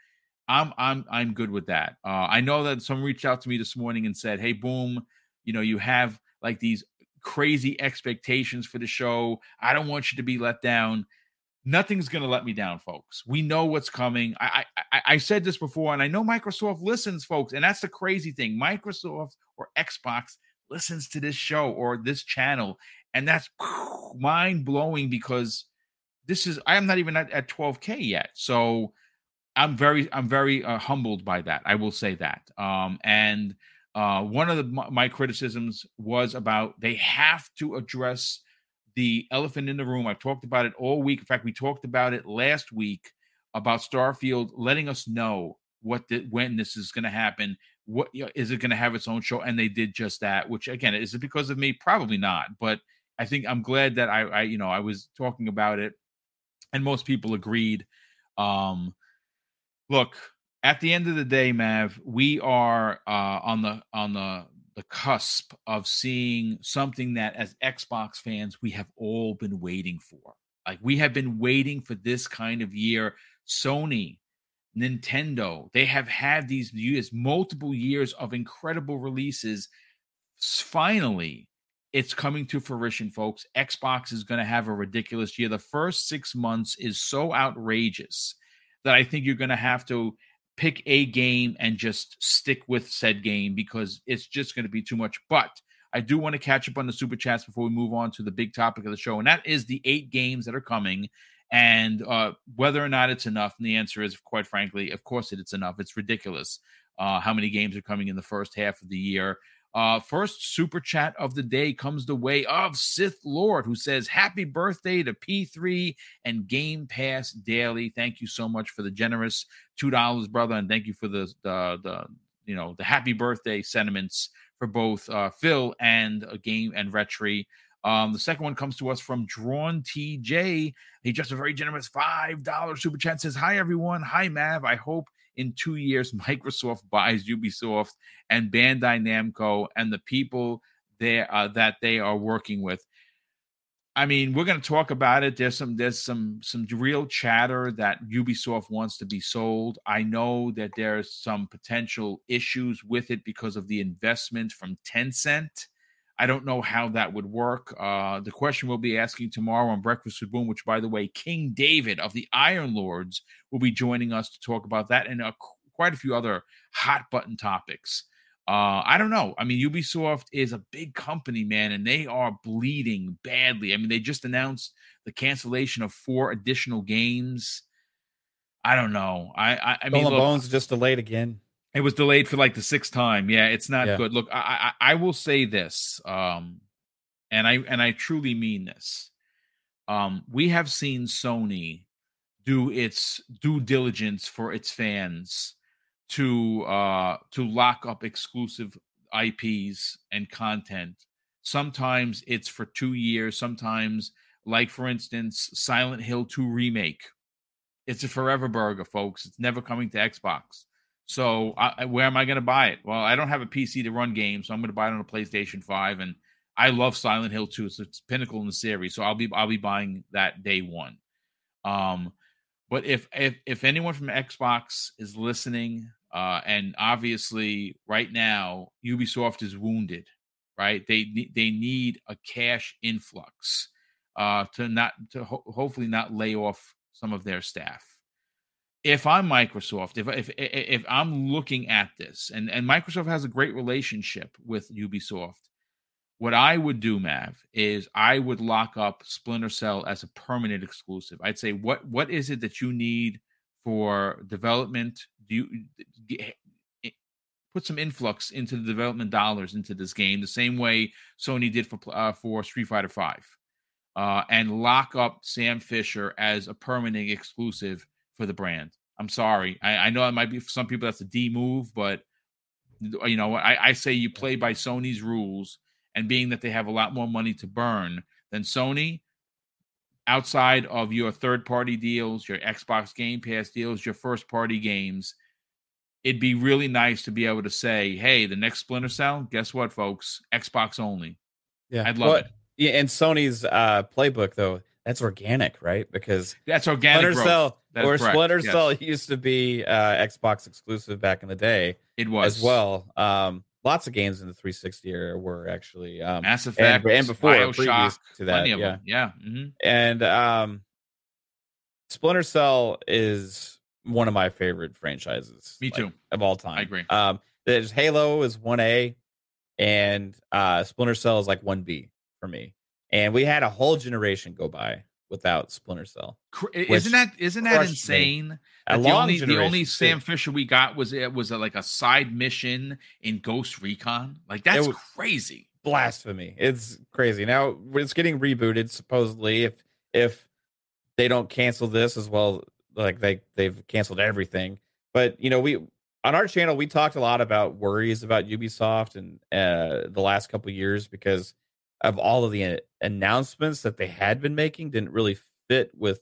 I'm I'm I'm good with that. Uh, I know that someone reached out to me this morning and said, "Hey, boom, you know you have like these crazy expectations for the show. I don't want you to be let down." Nothing's going to let me down, folks. We know what's coming. I, I I said this before, and I know Microsoft listens, folks, and that's the crazy thing. Microsoft or Xbox listens to this show or this channel, and that's <laughs> mind blowing because this is I am not even at, at 12k yet. So I'm very I'm very uh, humbled by that. I will say that. Um, and uh, one of the, my criticisms was about they have to address the elephant in the room. I've talked about it all week. In fact, we talked about it last week about Starfield letting us know what the, when this is going to happen. What you know, is it going to have its own show? And they did just that. Which again, is it because of me? Probably not. But I think I'm glad that I, I you know I was talking about it, and most people agreed. Um, look, at the end of the day, Mav, we are uh, on the on the the cusp of seeing something that, as Xbox fans, we have all been waiting for. Like we have been waiting for this kind of year. Sony, Nintendo, they have had these years, multiple years of incredible releases. Finally, it's coming to fruition, folks. Xbox is going to have a ridiculous year. The first six months is so outrageous that I think you're going to have to pick a game and just stick with said game because it's just going to be too much. But I do want to catch up on the super chats before we move on to the big topic of the show, and that is the eight games that are coming and uh, whether or not it's enough. And the answer is, quite frankly, of course it's enough. It's ridiculous uh, how many games are coming in the first half of the year. Uh, first super chat of the day comes the way of Sith Lord, who says, Happy birthday to P3 and Game Pass Daily. Thank you so much for the generous $2, brother. And thank you for the, the, the you know, the happy birthday sentiments for both uh, Phil and a game and Retri. Um, the second one comes to us from Drawn TJ. He just a very generous $5 super chat says, Hi, everyone. Hi, Mav. I hope in two years, <laughs> Microsoft buys Ubisoft and Bandai Namco and the people there uh, that they are working with. I mean, we're going to talk about it. There's some there's some some real chatter that Ubisoft wants to be sold. I know that there's some potential issues with it because of the investment from Tencent I don't know how that would work. Uh, the question we'll be asking tomorrow on Breakfast with Boom, which, by the way, King David of the Iron Lords will be joining us to talk about that and uh, quite a few other hot button topics. Uh, I don't know. I mean, Ubisoft is a big company, man, and they are bleeding badly. I mean, they just announced the cancellation of four additional games. I don't know. I I, I mean, look, Bones just delayed again. It was delayed for like the sixth time. Yeah, it's not yeah. good. Look, I, I I will say this, um, and I and I truly mean this. Um, we have seen Sony do its due diligence for its fans to uh to lock up exclusive IPs and content. Sometimes it's for two years, sometimes, like for instance, Silent Hill 2 remake. It's a forever burger, folks. It's never coming to Xbox. So I, where am I going to buy it? Well, I don't have a PC to run games, so I'm going to buy it on a PlayStation Five. And I love Silent Hill 2. It's, it's pinnacle in the series, so I'll be I'll be buying that day one. Um, but if if if anyone from Xbox is listening, uh, and obviously right now Ubisoft is wounded, right? They they need a cash influx uh, to not to ho- hopefully not lay off some of their staff if I'm Microsoft, if if if I'm looking at this, and and Microsoft has a great relationship with Ubisoft, what I would do, Mav, is I would lock up Splinter Cell as a permanent exclusive. I'd say, what what is it that you need for development? Do you get, put some influx into the development dollars into this game, the same way Sony did for uh, for Street Fighter Five, uh, and lock up Sam Fisher as a permanent exclusive for the brand. I'm sorry. I, I know it might be for some people that's a D move, but you know, I, I say you play by Sony's rules, and being that they have a lot more money to burn than Sony, outside of your third party deals, your Xbox Game Pass deals, your first party games, it'd be really nice to be able to say, "Hey, the next Splinter Cell, guess what, folks? Xbox only." Yeah, I'd love well, it. Yeah, and Sony's uh, playbook though, that's organic, right? Because that's organic. Splinter growth. Cell that or Splinter yes. Cell used to be uh, Xbox exclusive back in the day. It was as well. Um, lots of games in the 360 era were actually um, Mass Effect and, and before Bioshock, to that. yeah, them. yeah. Mm-hmm. And um, Splinter Cell is one of my favorite franchises. Me too. Like, of all time. I agree. Um, there's Halo is one A, and uh, Splinter Cell is like one B for me. And we had a whole generation go by without Splinter Cell. Isn't that isn't that insane? That the only the only Sam Fisher we got was it was a, like a side mission in Ghost Recon. Like that's crazy. Blasphemy. It's crazy. Now it's getting rebooted supposedly if if they don't cancel this as well like they they've canceled everything. But you know, we on our channel we talked a lot about worries about Ubisoft and uh the last couple years because of all of the announcements that they had been making didn't really fit with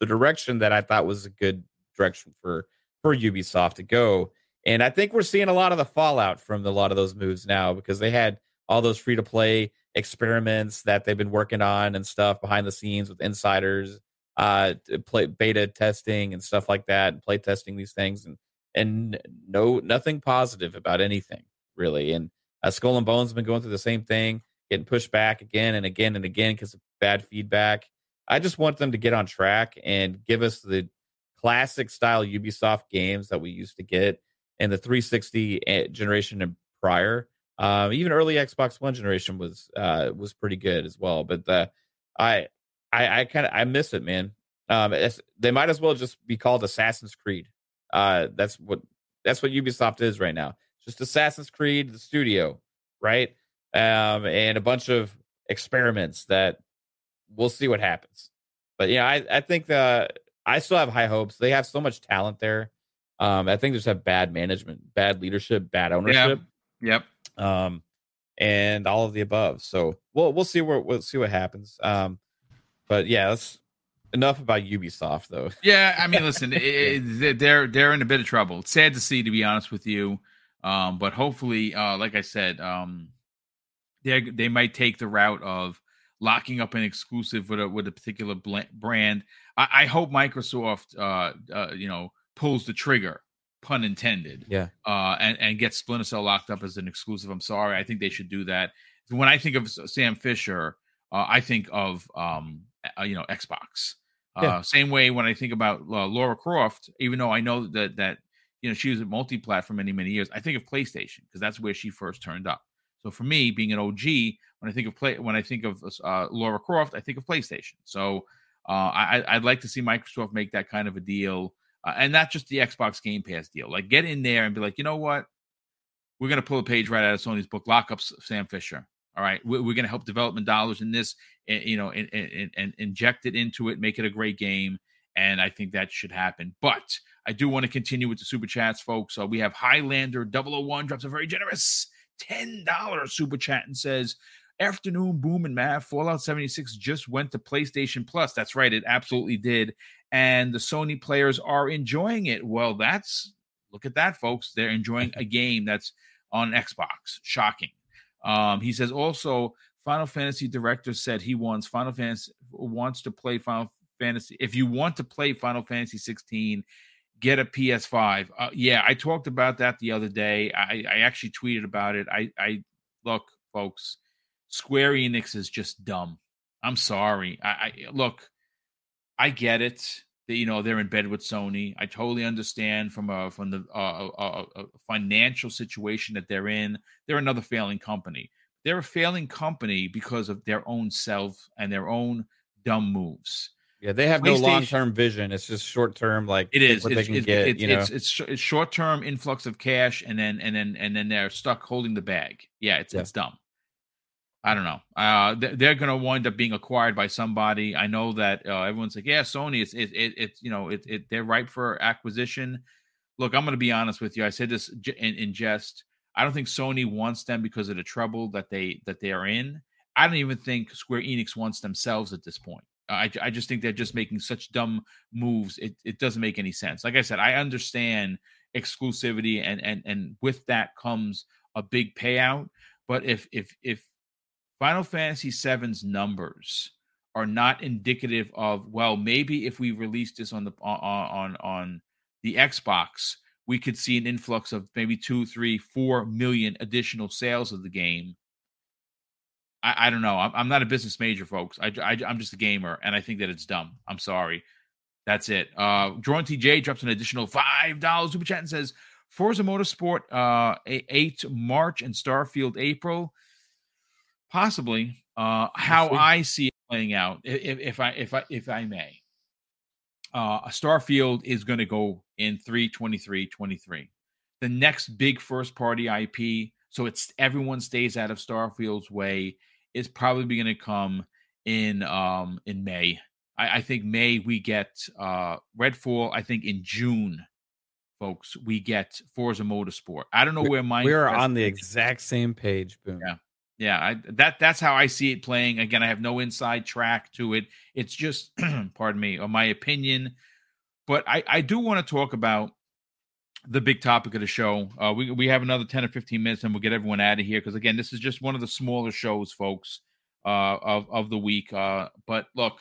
the direction that I thought was a good direction for for Ubisoft to go. And I think we're seeing a lot of the fallout from a lot of those moves now because they had all those free to play experiments that they've been working on and stuff behind the scenes with insiders, uh, play beta testing and stuff like that, and play testing these things, and and no nothing positive about anything really. And uh, Skull and Bones have been going through the same thing getting pushed back again and again and again because of bad feedback. I just want them to get on track and give us the classic style Ubisoft games that we used to get in the 360 eh, generation and prior. Uh, even early Xbox One generation was uh, was pretty good as well. But the, I I, I kind of I miss it, man. Um, they might as well just be called Assassin's Creed. Uh, that's what that's what Ubisoft is right now. Just Assassin's Creed, the studio, right? Um, and a bunch of experiments that we'll see what happens. But yeah, I, I think the I still have high hopes. They have so much talent there. Um, I think they just have bad management, bad leadership, bad ownership. Yep. yep. Um, and all of the above. So we'll we'll see where we'll see what happens. Um, but yeah, that's enough about Ubisoft though. Yeah, I mean, listen, <laughs> it, it, they're they're in a bit of trouble. It's sad to see, to be honest with you. Um, but hopefully, uh, like I said, um, they they might take the route of locking up an exclusive with a with a particular brand. I, I hope Microsoft, uh, uh, you know, pulls the trigger, pun intended. Yeah. Uh, and and gets Splinter Cell locked up as an exclusive. I'm sorry, I think they should do that. When I think of Sam Fisher, uh, I think of um, uh, you know, Xbox. Uh, yeah. Same way when I think about uh, Lara Croft, even though I know that that you know she was a multi-platform many many years, I think of PlayStation because that's where she first turned up. So for me, being an OG, when I think of play, when I think of uh, Lara Croft, I think of PlayStation. So uh, I, would like to see Microsoft make that kind of a deal, uh, and not just the Xbox Game Pass deal. Like get in there and be like, you know what, we're going to pull a page right out of Sony's book, lock up Sam Fisher. All right, we're, we're going to help development dollars in this, and, you know, and, and, and inject it into it, make it a great game. And I think that should happen. But I do want to continue with the super chats, folks. So we have Highlander 001 drops a very generous $10 super chat and says, Afternoon Boom and Matt, Fallout 76 just went to PlayStation Plus. That's right, it absolutely did. And the Sony players are enjoying it. Well, that's look at that, folks. They're enjoying a game that's on Xbox. Shocking. Um, he says also, Final Fantasy director said he wants Final Fantasy wants to play Final Fantasy. If you want to play Final Fantasy 16, get a PS5. Uh, yeah, I talked about that the other day. I, I actually tweeted about it. I, I look, folks, Square Enix is just dumb. I'm sorry. I, I look, I get it. That, you know they're in bed with Sony. I totally understand from a from the uh, a, a financial situation that they're in. They're another failing company. They're a failing company because of their own self and their own dumb moves. Yeah, they have no long term vision. It's just short term, like it is. What it's, they can it's, get. It's, you know? it's, it's, it's short term influx of cash, and then and then and then they're stuck holding the bag. Yeah, it's yeah. it's dumb. I don't know. Uh, they're going to wind up being acquired by somebody. I know that uh, everyone's like, yeah, Sony. It's it, it it's you know it, it they're ripe for acquisition. Look, I'm going to be honest with you. I said this in, in jest. I don't think Sony wants them because of the trouble that they that they are in. I don't even think Square Enix wants themselves at this point. I, I just think they're just making such dumb moves. It, it doesn't make any sense. Like I said, I understand exclusivity, and and and with that comes a big payout. But if if if Final Fantasy VII's numbers are not indicative of well, maybe if we release this on the on on on the Xbox, we could see an influx of maybe two, three, four million additional sales of the game. I, I don't know. I'm, I'm, not a business major, folks. I, I, I'm just a gamer, and I think that it's dumb. I'm sorry. That's it. Uh, Drawn TJ drops an additional five dollars super chat and says Forza Motorsport uh, 8 March and Starfield April. Possibly. Uh, how I see it playing out, if, if I if I if I may. Uh, Starfield is going to go in 323 23. The next big first party IP, so it's everyone stays out of Starfield's way, is probably going to come in um in May. I, I think May we get uh Redfall. I think in June folks, we get Forza Motorsport. I don't know where my we are on the exact same page. Boom. Yeah, yeah. I, that that's how I see it playing. Again, I have no inside track to it. It's just, <clears throat> pardon me, or my opinion. But I I do want to talk about the big topic of the show. Uh, we we have another ten or fifteen minutes, and we'll get everyone out of here because again, this is just one of the smaller shows, folks, uh, of of the week. Uh, but look,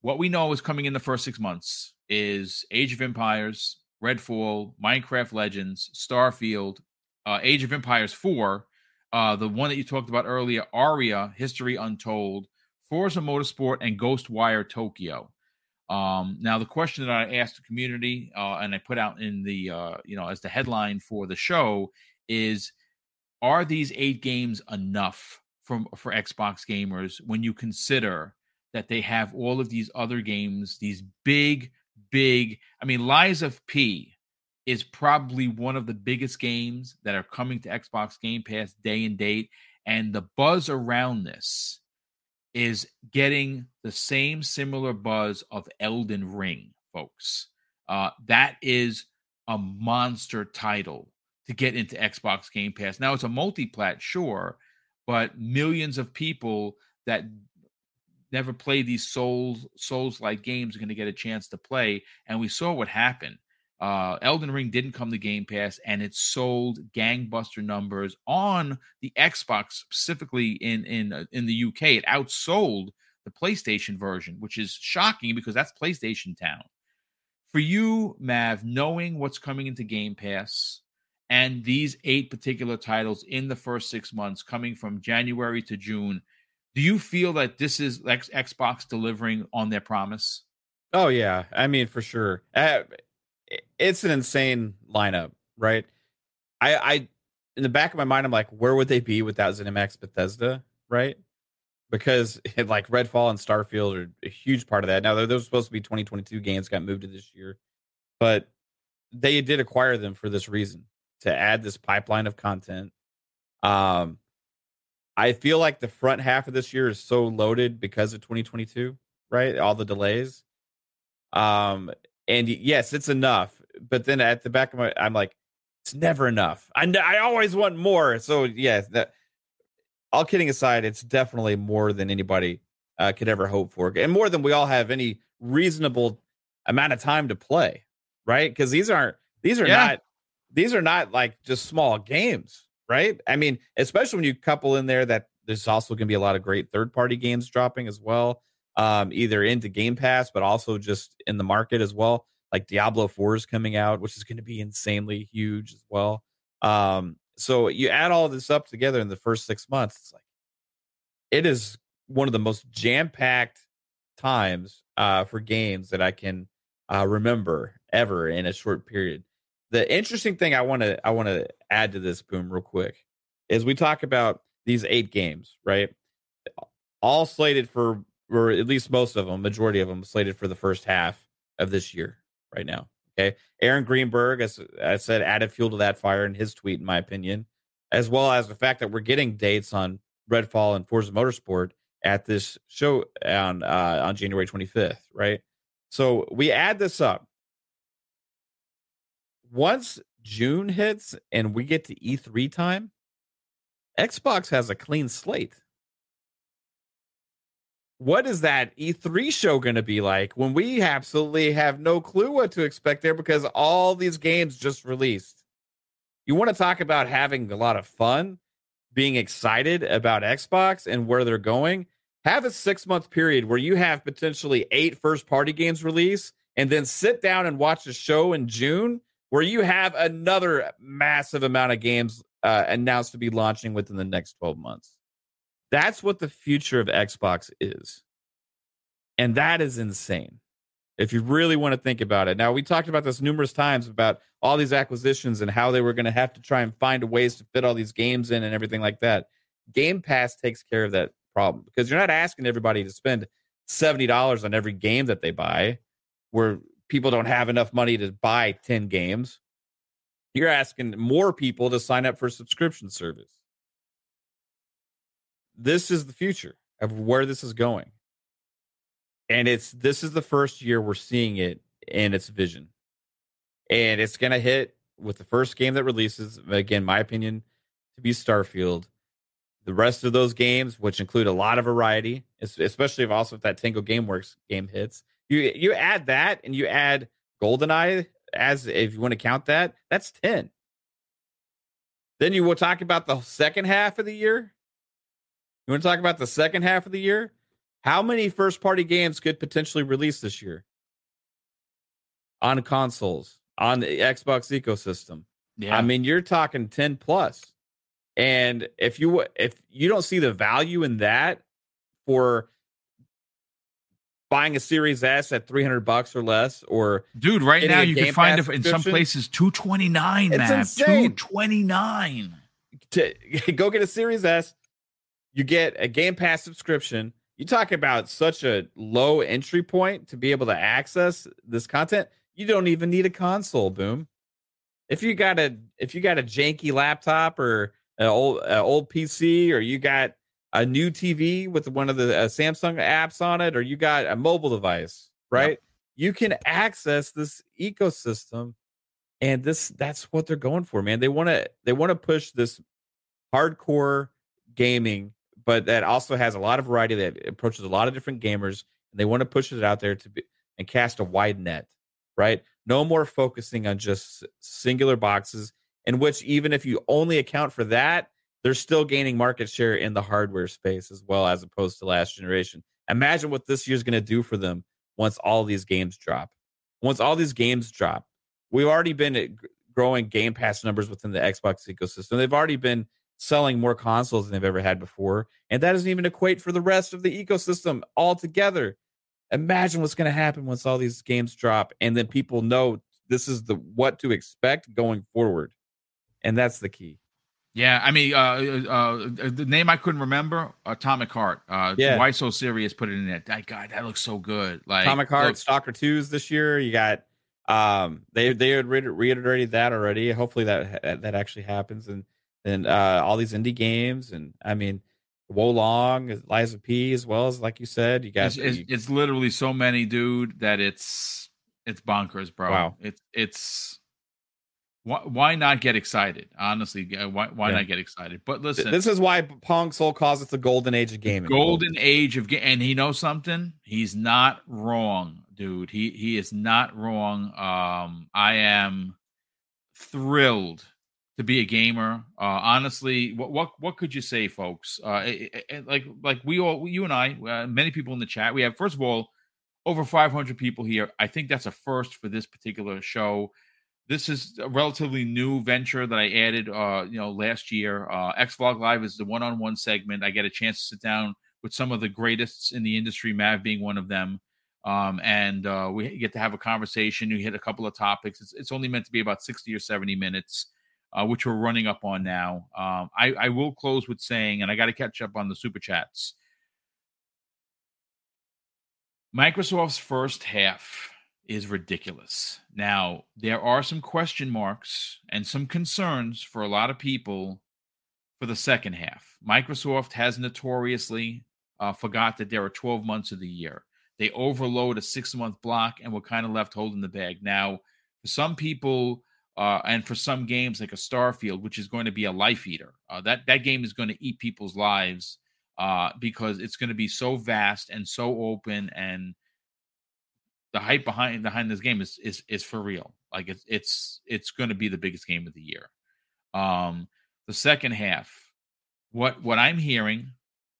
what we know is coming in the first six months is Age of Empires, Redfall, Minecraft Legends, Starfield, uh, Age of Empires 4, uh, the one that you talked about earlier, Ara, History Untold, Forza Motorsport, and Ghostwire Tokyo. Um, now, the question that I asked the community uh, and I put out in the, uh, you know, as the headline for the show is Are these eight games enough from, for Xbox gamers when you consider that they have all of these other games, these big big. I mean, Lies of P is probably one of the biggest games that are coming to Xbox Game Pass day and date. And the buzz around this is getting the same similar buzz of Elden Ring, folks. Uh, that is a monster title to get into Xbox Game Pass. Now it's a multi-plat, sure, but millions of people that never played these souls souls like games are going to get a chance to play and we saw what happened uh, Elden Ring didn't come to Game Pass, and it sold gangbuster numbers on the Xbox, specifically in in uh, in the UK. It outsold the PlayStation version, which is shocking because that's PlayStation Town. For you, Mav, knowing what's coming into Game Pass and these eight particular titles in the first six months, coming from January to June, do you feel that this is X- Xbox delivering on their promise? Oh yeah, I mean for sure. Uh, it's an insane lineup, right? I, I, in the back of my mind, I'm like, where would they be without ZeniMax Bethesda, right? Because <laughs> it, like Redfall and Starfield are a huge part of that. Now those supposed to be 2022 games, got moved to this year, but they did acquire them for this reason to add this pipeline of content. Um, I feel like the front half of this year is so loaded because of 2022, right? All the delays. Um, and yes, it's enough. But then at the back of my, I'm like, it's never enough. I I always want more. So yeah, that. All kidding aside, it's definitely more than anybody uh, could ever hope for, and more than we all have any reasonable amount of time to play, right? Because these aren't these are yeah. not these are not like just small games right? I mean, especially when you couple in there that there's also going to be a lot of great third party games dropping as well, um, either into Game Pass, but also just in the market as well. Like Diablo 4 is coming out, which is going to be insanely huge as well. Um, so you add all this up together in the first six months, it's like it is one of the most jam packed times uh, for games that I can uh, remember ever in a short period the interesting thing I want to I want to add to this boom real quick is we talk about these eight games, right? All slated for, or at least most of them, majority of them slated for the first half of this year, right now. Okay, Aaron Greenberg, as I said, added fuel to that fire in his tweet, in my opinion, as well as the fact that we're getting dates on Redfall and Forza Motorsport at this show on uh, on January 25th, right? So we add this up once June hits and we get to E3 time, Xbox has a clean slate. What is that E3 show going to be like when we absolutely have no clue what to expect there because all these games just released? You want to talk about having a lot of fun, being excited about Xbox and where they're going? Have a six month period where you have potentially eight first party games release and then sit down and watch a show in June where you have another massive amount of games uh, announced to be launching within the next 12 months. That's what the future of Xbox is. And that is insane. If you really want to think about it. Now, we talked about this numerous times about all these acquisitions and how they were going to have to try and find ways to fit all these games in and everything like that. Game Pass takes care of that problem because you're not asking everybody to spend $70 on every game that they buy where people don't have enough money to buy 10 games. You're asking more people to sign up for a subscription service this is the future of where this is going. And it's this is the first year we're seeing it in its vision. And it's going to hit with the first game that releases, again, my opinion, to be Starfield. The rest of those games, which include a lot of variety, especially if also if that Tango GameWorks game hits, you you add that and you add GoldenEye as if you want to count that, that's 10. Then you will talk about the second half of the year. You want to talk about the second half of the year? How many first party games could potentially release this year on consoles, on the Xbox ecosystem? Yeah. I mean, you're talking 10 plus. And if you if you don't see the value in that for buying a Series S at 300 bucks or less or Dude, right now you can find it in some places 229, man. 229. To <laughs> go get a Series S, you get a Game Pass subscription. You talk about such a low entry point to be able to access this content. You don't even need a console, boom. If you got a if you got a janky laptop or an old an old PC or you got a new TV with one of the uh, Samsung apps on it or you got a mobile device, right? Yep. You can access this ecosystem and this that's what they're going for, man. They want to they want to push this hardcore gaming but that also has a lot of variety that approaches a lot of different gamers and they want to push it out there to be and cast a wide net right? No more focusing on just singular boxes in which even if you only account for that they're still gaining market share in the hardware space as well as opposed to last generation. Imagine what this year's going to do for them once all these games drop. Once all these games drop. We've already been eh, growing game pass numbers within the xbox ecosystem. They've already been selling more consoles than they've ever had before. And that doesn't even equate for the rest of the ecosystem altogether. Imagine what's going to happen once all these games drop and then people know this is the what to expect going forward. And that's the key. Yeah, I mean, uh, uh, uh the name I couldn't remember, Atomic Heart. Uh, yeah, why so serious? Put it in there. That God, that looks so good. Like Atomic Heart, look, Stalker Twos this year. You got um, they they had reiterated that already. Hopefully that that actually happens. And and uh, all these indie games, and I mean, Wo Long, Lies of P, as well as like you said, you guys. It's, it's, it's, literally so many, dude, that it's it's bonkers, bro. Wow, it's it's why, why not get excited? Honestly, why why yeah. not get excited? But listen, this is why Pong Soul calls it the golden age of gaming. Golden age of game, and he knows something. He's not wrong, dude. He he is not wrong. Um, I am thrilled to be a gamer. Uh, honestly, what what what could you say, folks? Uh, it, it, like like we all, you and I, uh, many people in the chat. We have first of all over 500 people here. I think that's a first for this particular show. This is a relatively new venture that I added, uh, you know, last year. Uh, Xvlog Live is the one-on-one segment. I get a chance to sit down with some of the greatest in the industry, Mav being one of them. Um, and uh, we get to have a conversation. You hit a couple of topics. It's, it's only meant to be about 60 or 70 minutes uh, which we're running up on now. Um, I, I will close with saying, and I got to catch up on the super chats. Microsoft's first half is ridiculous. Now, there are some question marks and some concerns for a lot of people for the second half. Microsoft has notoriously uh, forgot that there are 12 months of the year. They overload a six month block and we're kind of left holding the bag. Now, for some people, uh, and for some games like a Starfield, which is going to be a life eater, uh, that that game is going to eat people's lives uh, because it's going to be so vast and so open, and the hype behind behind this game is is is for real. Like it's it's it's going to be the biggest game of the year. Um, the second half, what what I'm hearing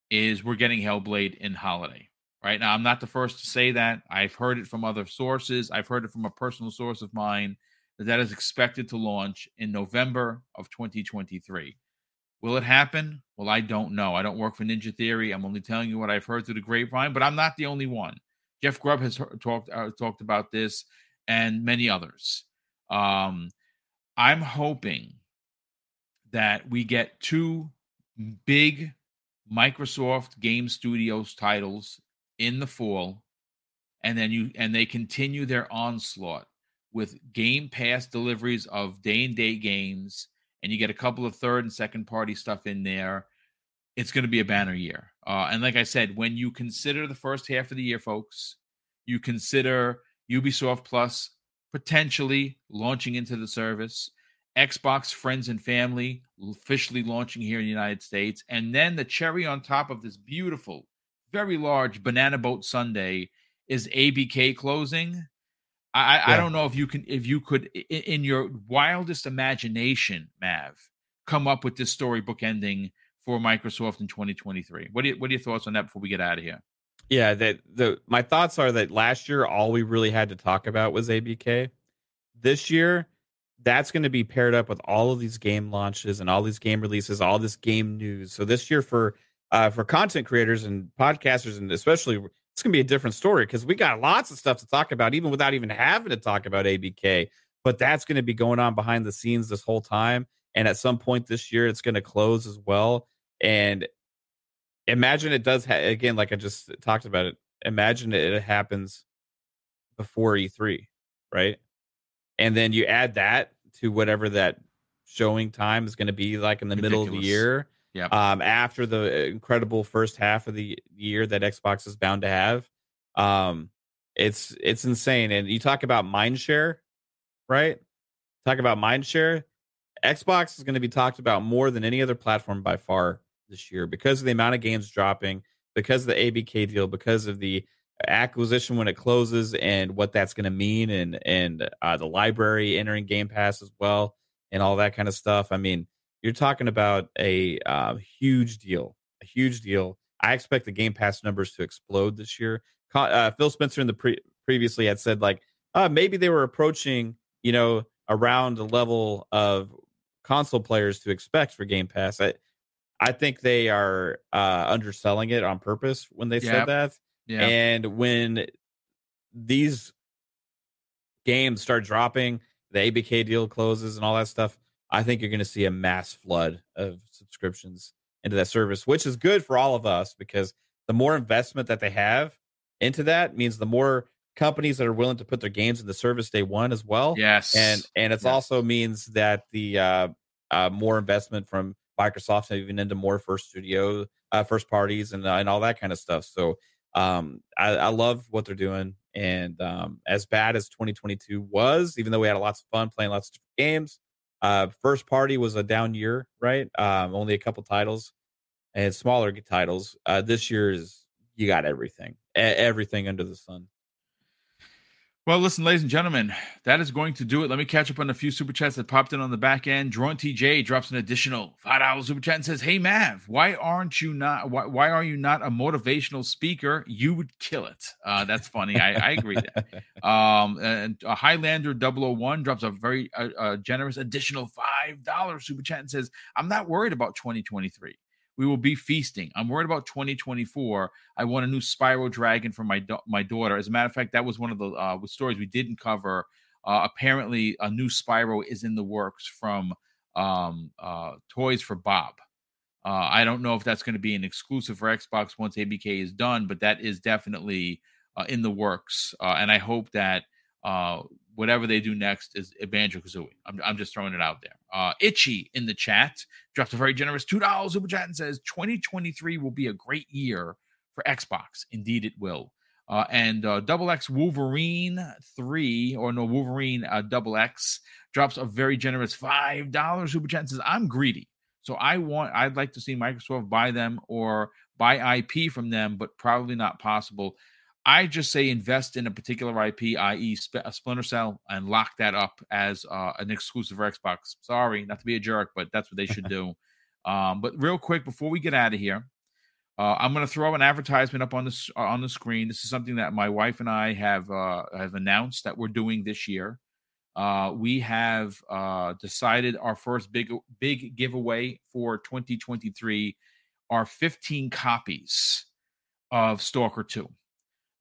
is we're getting Hellblade in holiday. Right now, I'm not the first to say that. I've heard it from other sources. I've heard it from a personal source of mine that that is expected to launch in November of 2023. Will it happen? Well, I don't know. I don't work for Ninja Theory. I'm only telling you what I've heard through the grapevine, but I'm not the only one. Jeff Grubb has talked uh, talked about this, and many others. Um, I'm hoping that we get two big Microsoft Game Studios titles in the fall, and then you and they continue their onslaught with Game Pass deliveries of day and day games, and you get a couple of third and second party stuff in there. It's going to be a banner year. Uh, and like I said, when you consider the first half of the year, folks, you consider Ubisoft Plus potentially launching into the service. Xbox Friends and Family officially launching here in the United States. And then the cherry on top of this beautiful, very large Banana Boat Sundae is ABK closing. I, yeah. I don't know if you can if you could in your wildest imagination, Mav, come up with this storybook ending for Microsoft in 2023. What do you, what are your thoughts on that before we get out of here? Yeah, that the my thoughts are that last year all we really had to talk about was ABK. This year that's going to be paired up with all of these game launches and all these game releases, all this game news. So this year for uh, for content creators and podcasters, and especially it's going to be a different story because we got lots of stuff to talk about, even without even having to talk about ABK. But that's going to be going on behind the scenes this whole time, and at some point this year, it's going to close as well. And imagine it does ha- again, like I just talked about it. Imagine it happens before E3, right? and then you add that to whatever that showing time is going to be like in the Ridiculous. middle of the year. Yeah. Um, after the incredible first half of the year that Xbox is bound to have, um, it's it's insane. And you talk about mindshare, right? Talk about mindshare. Xbox is going to be talked about more than any other platform by far this year because of the amount of games dropping, because of the ABK deal, because of the acquisition when it closes and what that's going to mean and and uh, the library entering game pass as well and all that kind of stuff i mean you're talking about a uh, huge deal a huge deal i expect the game pass numbers to explode this year uh, phil spencer in the pre- previously had said like uh, maybe they were approaching you know around the level of console players to expect for game pass i i think they are uh, underselling it on purpose when they yep. said that yeah. And when these games start dropping, the ABK deal closes and all that stuff, I think you're going to see a mass flood of subscriptions into that service, which is good for all of us because the more investment that they have into that means the more companies that are willing to put their games in the service day one as well. Yes. And and it yes. also means that the uh, uh, more investment from Microsoft even into more first studio, uh, first parties and uh, and all that kind of stuff. So um, I, I, love what they're doing. And um, as bad as 2022 was, even though we had lots of fun playing lots of games, uh, first party was a down year, right? Um, only a couple titles and smaller titles. Uh, this year is you got everything, everything under the sun. Well, listen, ladies and gentlemen, that is going to do it. Let me catch up on a few super chats that popped in on the back end. Drawn TJ drops an additional five dollars super chat and says, "Hey Mav, why aren't you not? Why, why are you not a motivational speaker? You would kill it." Uh, that's funny. I, I agree. That. <laughs> Um, and a Highlander 001 drops a very uh, uh, generous additional five dollars super chat and says, "I'm not worried about 2023." We will be feasting. I'm worried about 2024. I want a new Spyro Dragon for my my daughter. As a matter of fact, that was one of the uh, stories we didn't cover. Uh, apparently, a new Spyro is in the works from um, uh, Toys for Bob. Uh, I don't know if that's going to be an exclusive for Xbox once ABK is done, but that is definitely uh, in the works. Uh, and I hope that whatever they do next is Banjo Kazooie. I'm, I'm just throwing it out there. Uh, Itchy in the chat dropped a very generous two dollars super chat and says 2023 will be a great year for Xbox. Indeed, it will. Uh, and uh, Double X Wolverine three or no Wolverine uh, Double X drops a very generous five dollars super chat and says I'm greedy, so I want I'd like to see Microsoft buy them or buy IP from them, but probably not possible. I just say invest in a particular IP, i.e., a Splinter Cell, and lock that up as uh, an exclusive for Xbox. Sorry, not to be a jerk, but that's what they should do. <laughs> um, but real quick, before we get out of here, uh, I'm going to throw an advertisement up on the uh, on the screen. This is something that my wife and I have uh, have announced that we're doing this year. Uh, we have uh, decided our first big big giveaway for 2023 are 15 copies of Stalker 2.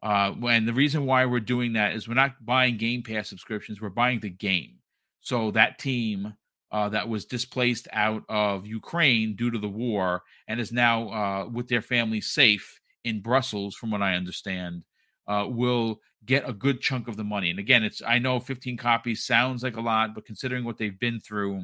Uh, and the reason why we're doing that is we're not buying Game Pass subscriptions; we're buying the game. So that team uh, that was displaced out of Ukraine due to the war and is now uh, with their family safe in Brussels, from what I understand, uh, will get a good chunk of the money. And again, it's I know 15 copies sounds like a lot, but considering what they've been through,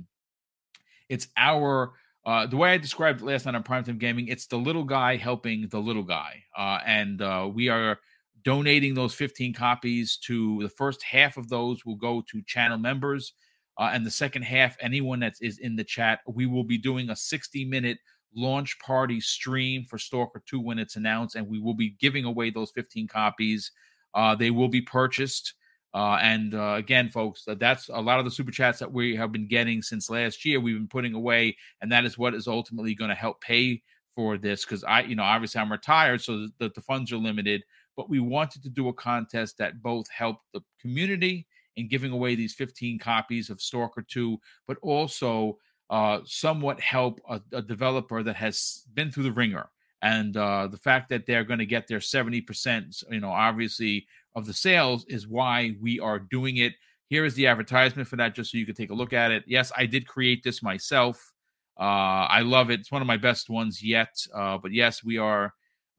it's our uh, the way I described it last night on Primetime Gaming, it's the little guy helping the little guy, uh, and uh, we are donating those 15 copies to the first half of those will go to channel members uh, and the second half, anyone that is in the chat, we will be doing a 60 minute launch party stream for Stalker 2 when it's announced, and we will be giving away those 15 copies. Uh, they will be purchased. Uh, and uh, again, folks, that's a lot of the super chats that we have been getting since last year. We've been putting away, and that is what is ultimately going to help pay for this. Because I, you know, obviously I'm retired, so the, the funds are limited. But we wanted to do a contest that both helped the community in giving away these 15 copies of Stalker 2, but also uh, somewhat help a, a, developer that has been through the ringer. And uh, the fact that they're going to get their 70%, you know, obviously of the sales is why we are doing it. Here is the advertisement for that, just so you can take a look at it. Yes, I did create this myself. Uh, I love it. It's one of my best ones yet. Uh, but yes, we are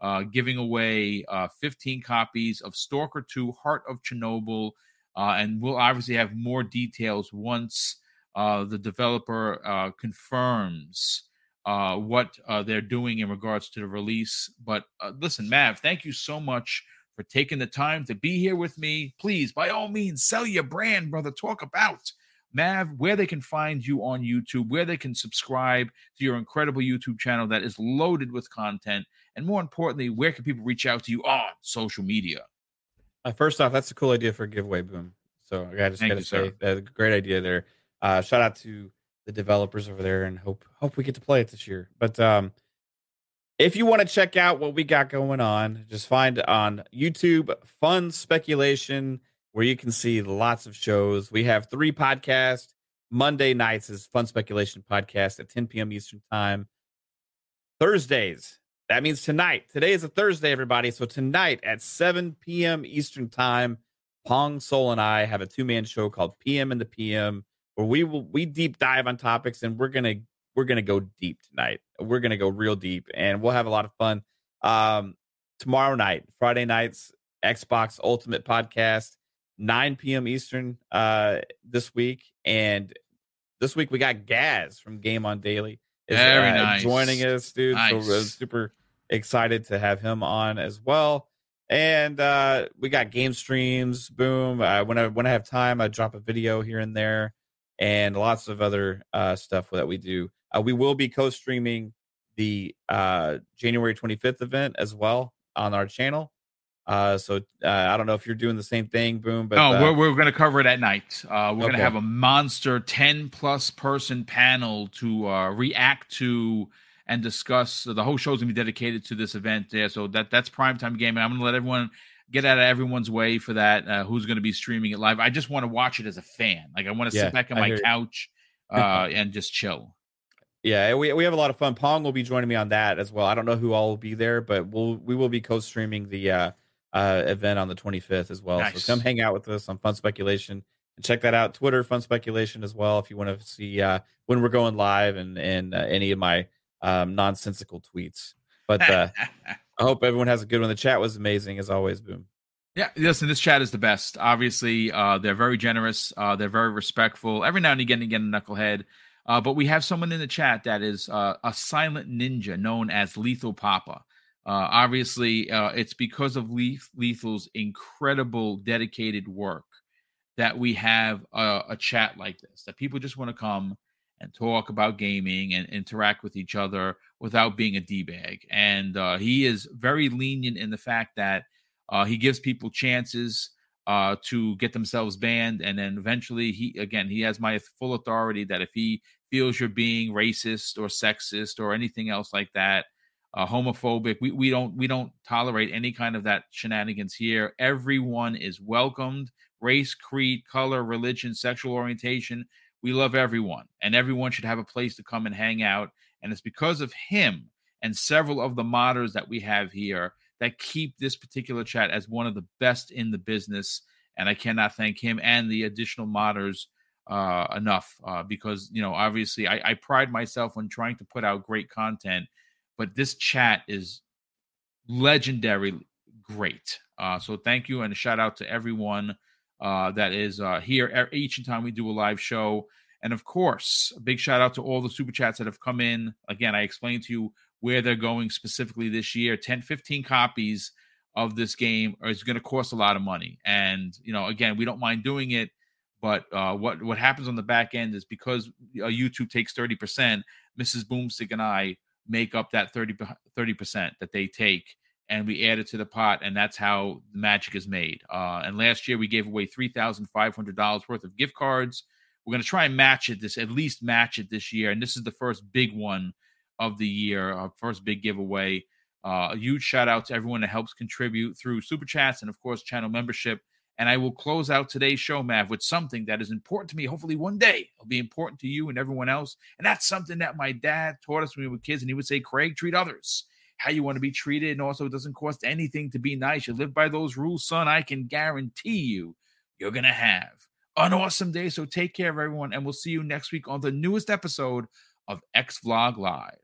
uh, giving away uh, 15 copies of Stalker 2 Heart of Chernobyl. Uh, and we'll obviously have more details once uh, the developer uh, confirms uh, what they're doing in regards to the release. But listen, Mav, thank you so much for taking the time to be here with me. Please, by all means, sell your brand, brother. Talk about Mav, where they can find you on YouTube, where they can subscribe to your incredible YouTube channel that is loaded with content, and more importantly, where can people reach out to you on social media? Uh, first off, that's a cool idea for a giveaway boom. So I just got to say that's a great idea there. Uh, shout out to the developers over there, and hope hope we get to play it this year. But um, if you want to check out what we got going on, just find on YouTube Fun Speculation, where you can see lots of shows. We have three podcasts. Monday nights is Fun Speculation podcast at 10 p.m. Eastern Time. Thursdays that means tonight. Today is a Thursday, everybody. So tonight at 7 p.m. Eastern Time, Pong Soul and I have a two-man show called PM and the PM, where we will we deep dive on topics and we're gonna we're gonna go deep tonight. We're gonna go real deep and we'll have a lot of fun. Um, tomorrow night, Friday nights, Xbox Ultimate Podcast, 9 p.m. Eastern uh this week. And this week we got Gaz from Game on Daily is Very uh, nice. joining us, dude. Nice. So we're super excited to have him on as well. And uh, we got game streams. Boom. Uh, when I when I have time, I drop a video here and there, and lots of other uh, stuff that we do. Uh, we will be co-streaming the uh, January 25th event as well on our channel. Uh, so uh, I don't know if you're doing the same thing, boom. But oh, uh, we're we're going to cover it at night. Uh, we're okay. going to have a monster ten plus person panel to uh, react to and discuss. The whole show's going to be dedicated to this event. Yeah, so that that's primetime gaming. I'm going to let everyone get out of everyone's way for that. Uh, who's going to be streaming it live? I just want to watch it as a fan. Like I want to yeah, sit back on my couch <laughs> uh, and just chill. Yeah, we, we have a lot of fun. Pong will be joining me on that as well. I don't know who all will be there, but we'll we will be co-streaming the uh, uh, event on the 25th as well. Nice. So come hang out with us on Fun Speculation and check that out. Twitter Fun Speculation as well if you want to see uh, when we're going live and and uh, any of my um, nonsensical tweets. But uh, <laughs> I hope everyone has a good one. The chat was amazing as always. Boom. Yeah, listen, this chat is the best. Obviously, uh, they're very generous. Uh, they're very respectful. Every now and again, again, a knucklehead. Uh, but we have someone in the chat that is uh, a silent ninja known as Lethal Papa. Uh, obviously, uh, it's because of Leth- Lethal's incredible, dedicated work that we have a, a, chat like this. That people just want to come and talk about gaming and interact with each other without being a d-bag. And uh, he is very lenient in the fact that uh, he gives people chances uh, to get themselves banned, and then eventually he again he has my full authority that if he feels you're being racist or sexist or anything else like that, uh, homophobic, we we don't we don't tolerate any kind of that shenanigans here. Everyone is welcomed. Race, creed, color, religion, sexual orientation. We love everyone, and everyone should have a place to come and hang out. And it's because of him and several of the modders that we have here that keep this particular chat as one of the best in the business. And I cannot thank him and the additional modders uh, enough uh, because, you know, obviously I, I pride myself on trying to put out great content, but this chat is legendary great. Uh, so thank you and a shout out to everyone uh, that is uh, here each and time we do a live show. And of course, a big shout out to all the super chats that have come in. Again, I explained to you where they're going specifically this year 10, 15 copies of this game is going to cost a lot of money. And, you know, again, we don't mind doing it. But uh, what what happens on the back end is because uh, YouTube takes 30%, Mrs. Boomstick and I make up that 30, 30% that they take and we add it to the pot, and that's how the magic is made. Uh, and last year we gave away three thousand five hundred dollars worth of gift cards. We're going to try and match it this, at least match it this year, and this is the first big one of the year, our first big giveaway. Uh, a huge shout out to everyone that helps contribute through super chats and of course channel membership. And I will close out today's show, Mav, with something that is important to me. Hopefully, one day it'll be important to you and everyone else. And that's something that my dad taught us when we were kids. And he would say, Craig, treat others how you want to be treated. And also, it doesn't cost anything to be nice. You live by those rules, son. I can guarantee you, you're going to have an awesome day. So take care of everyone. And we'll see you next week on the newest episode of X Vlog Live.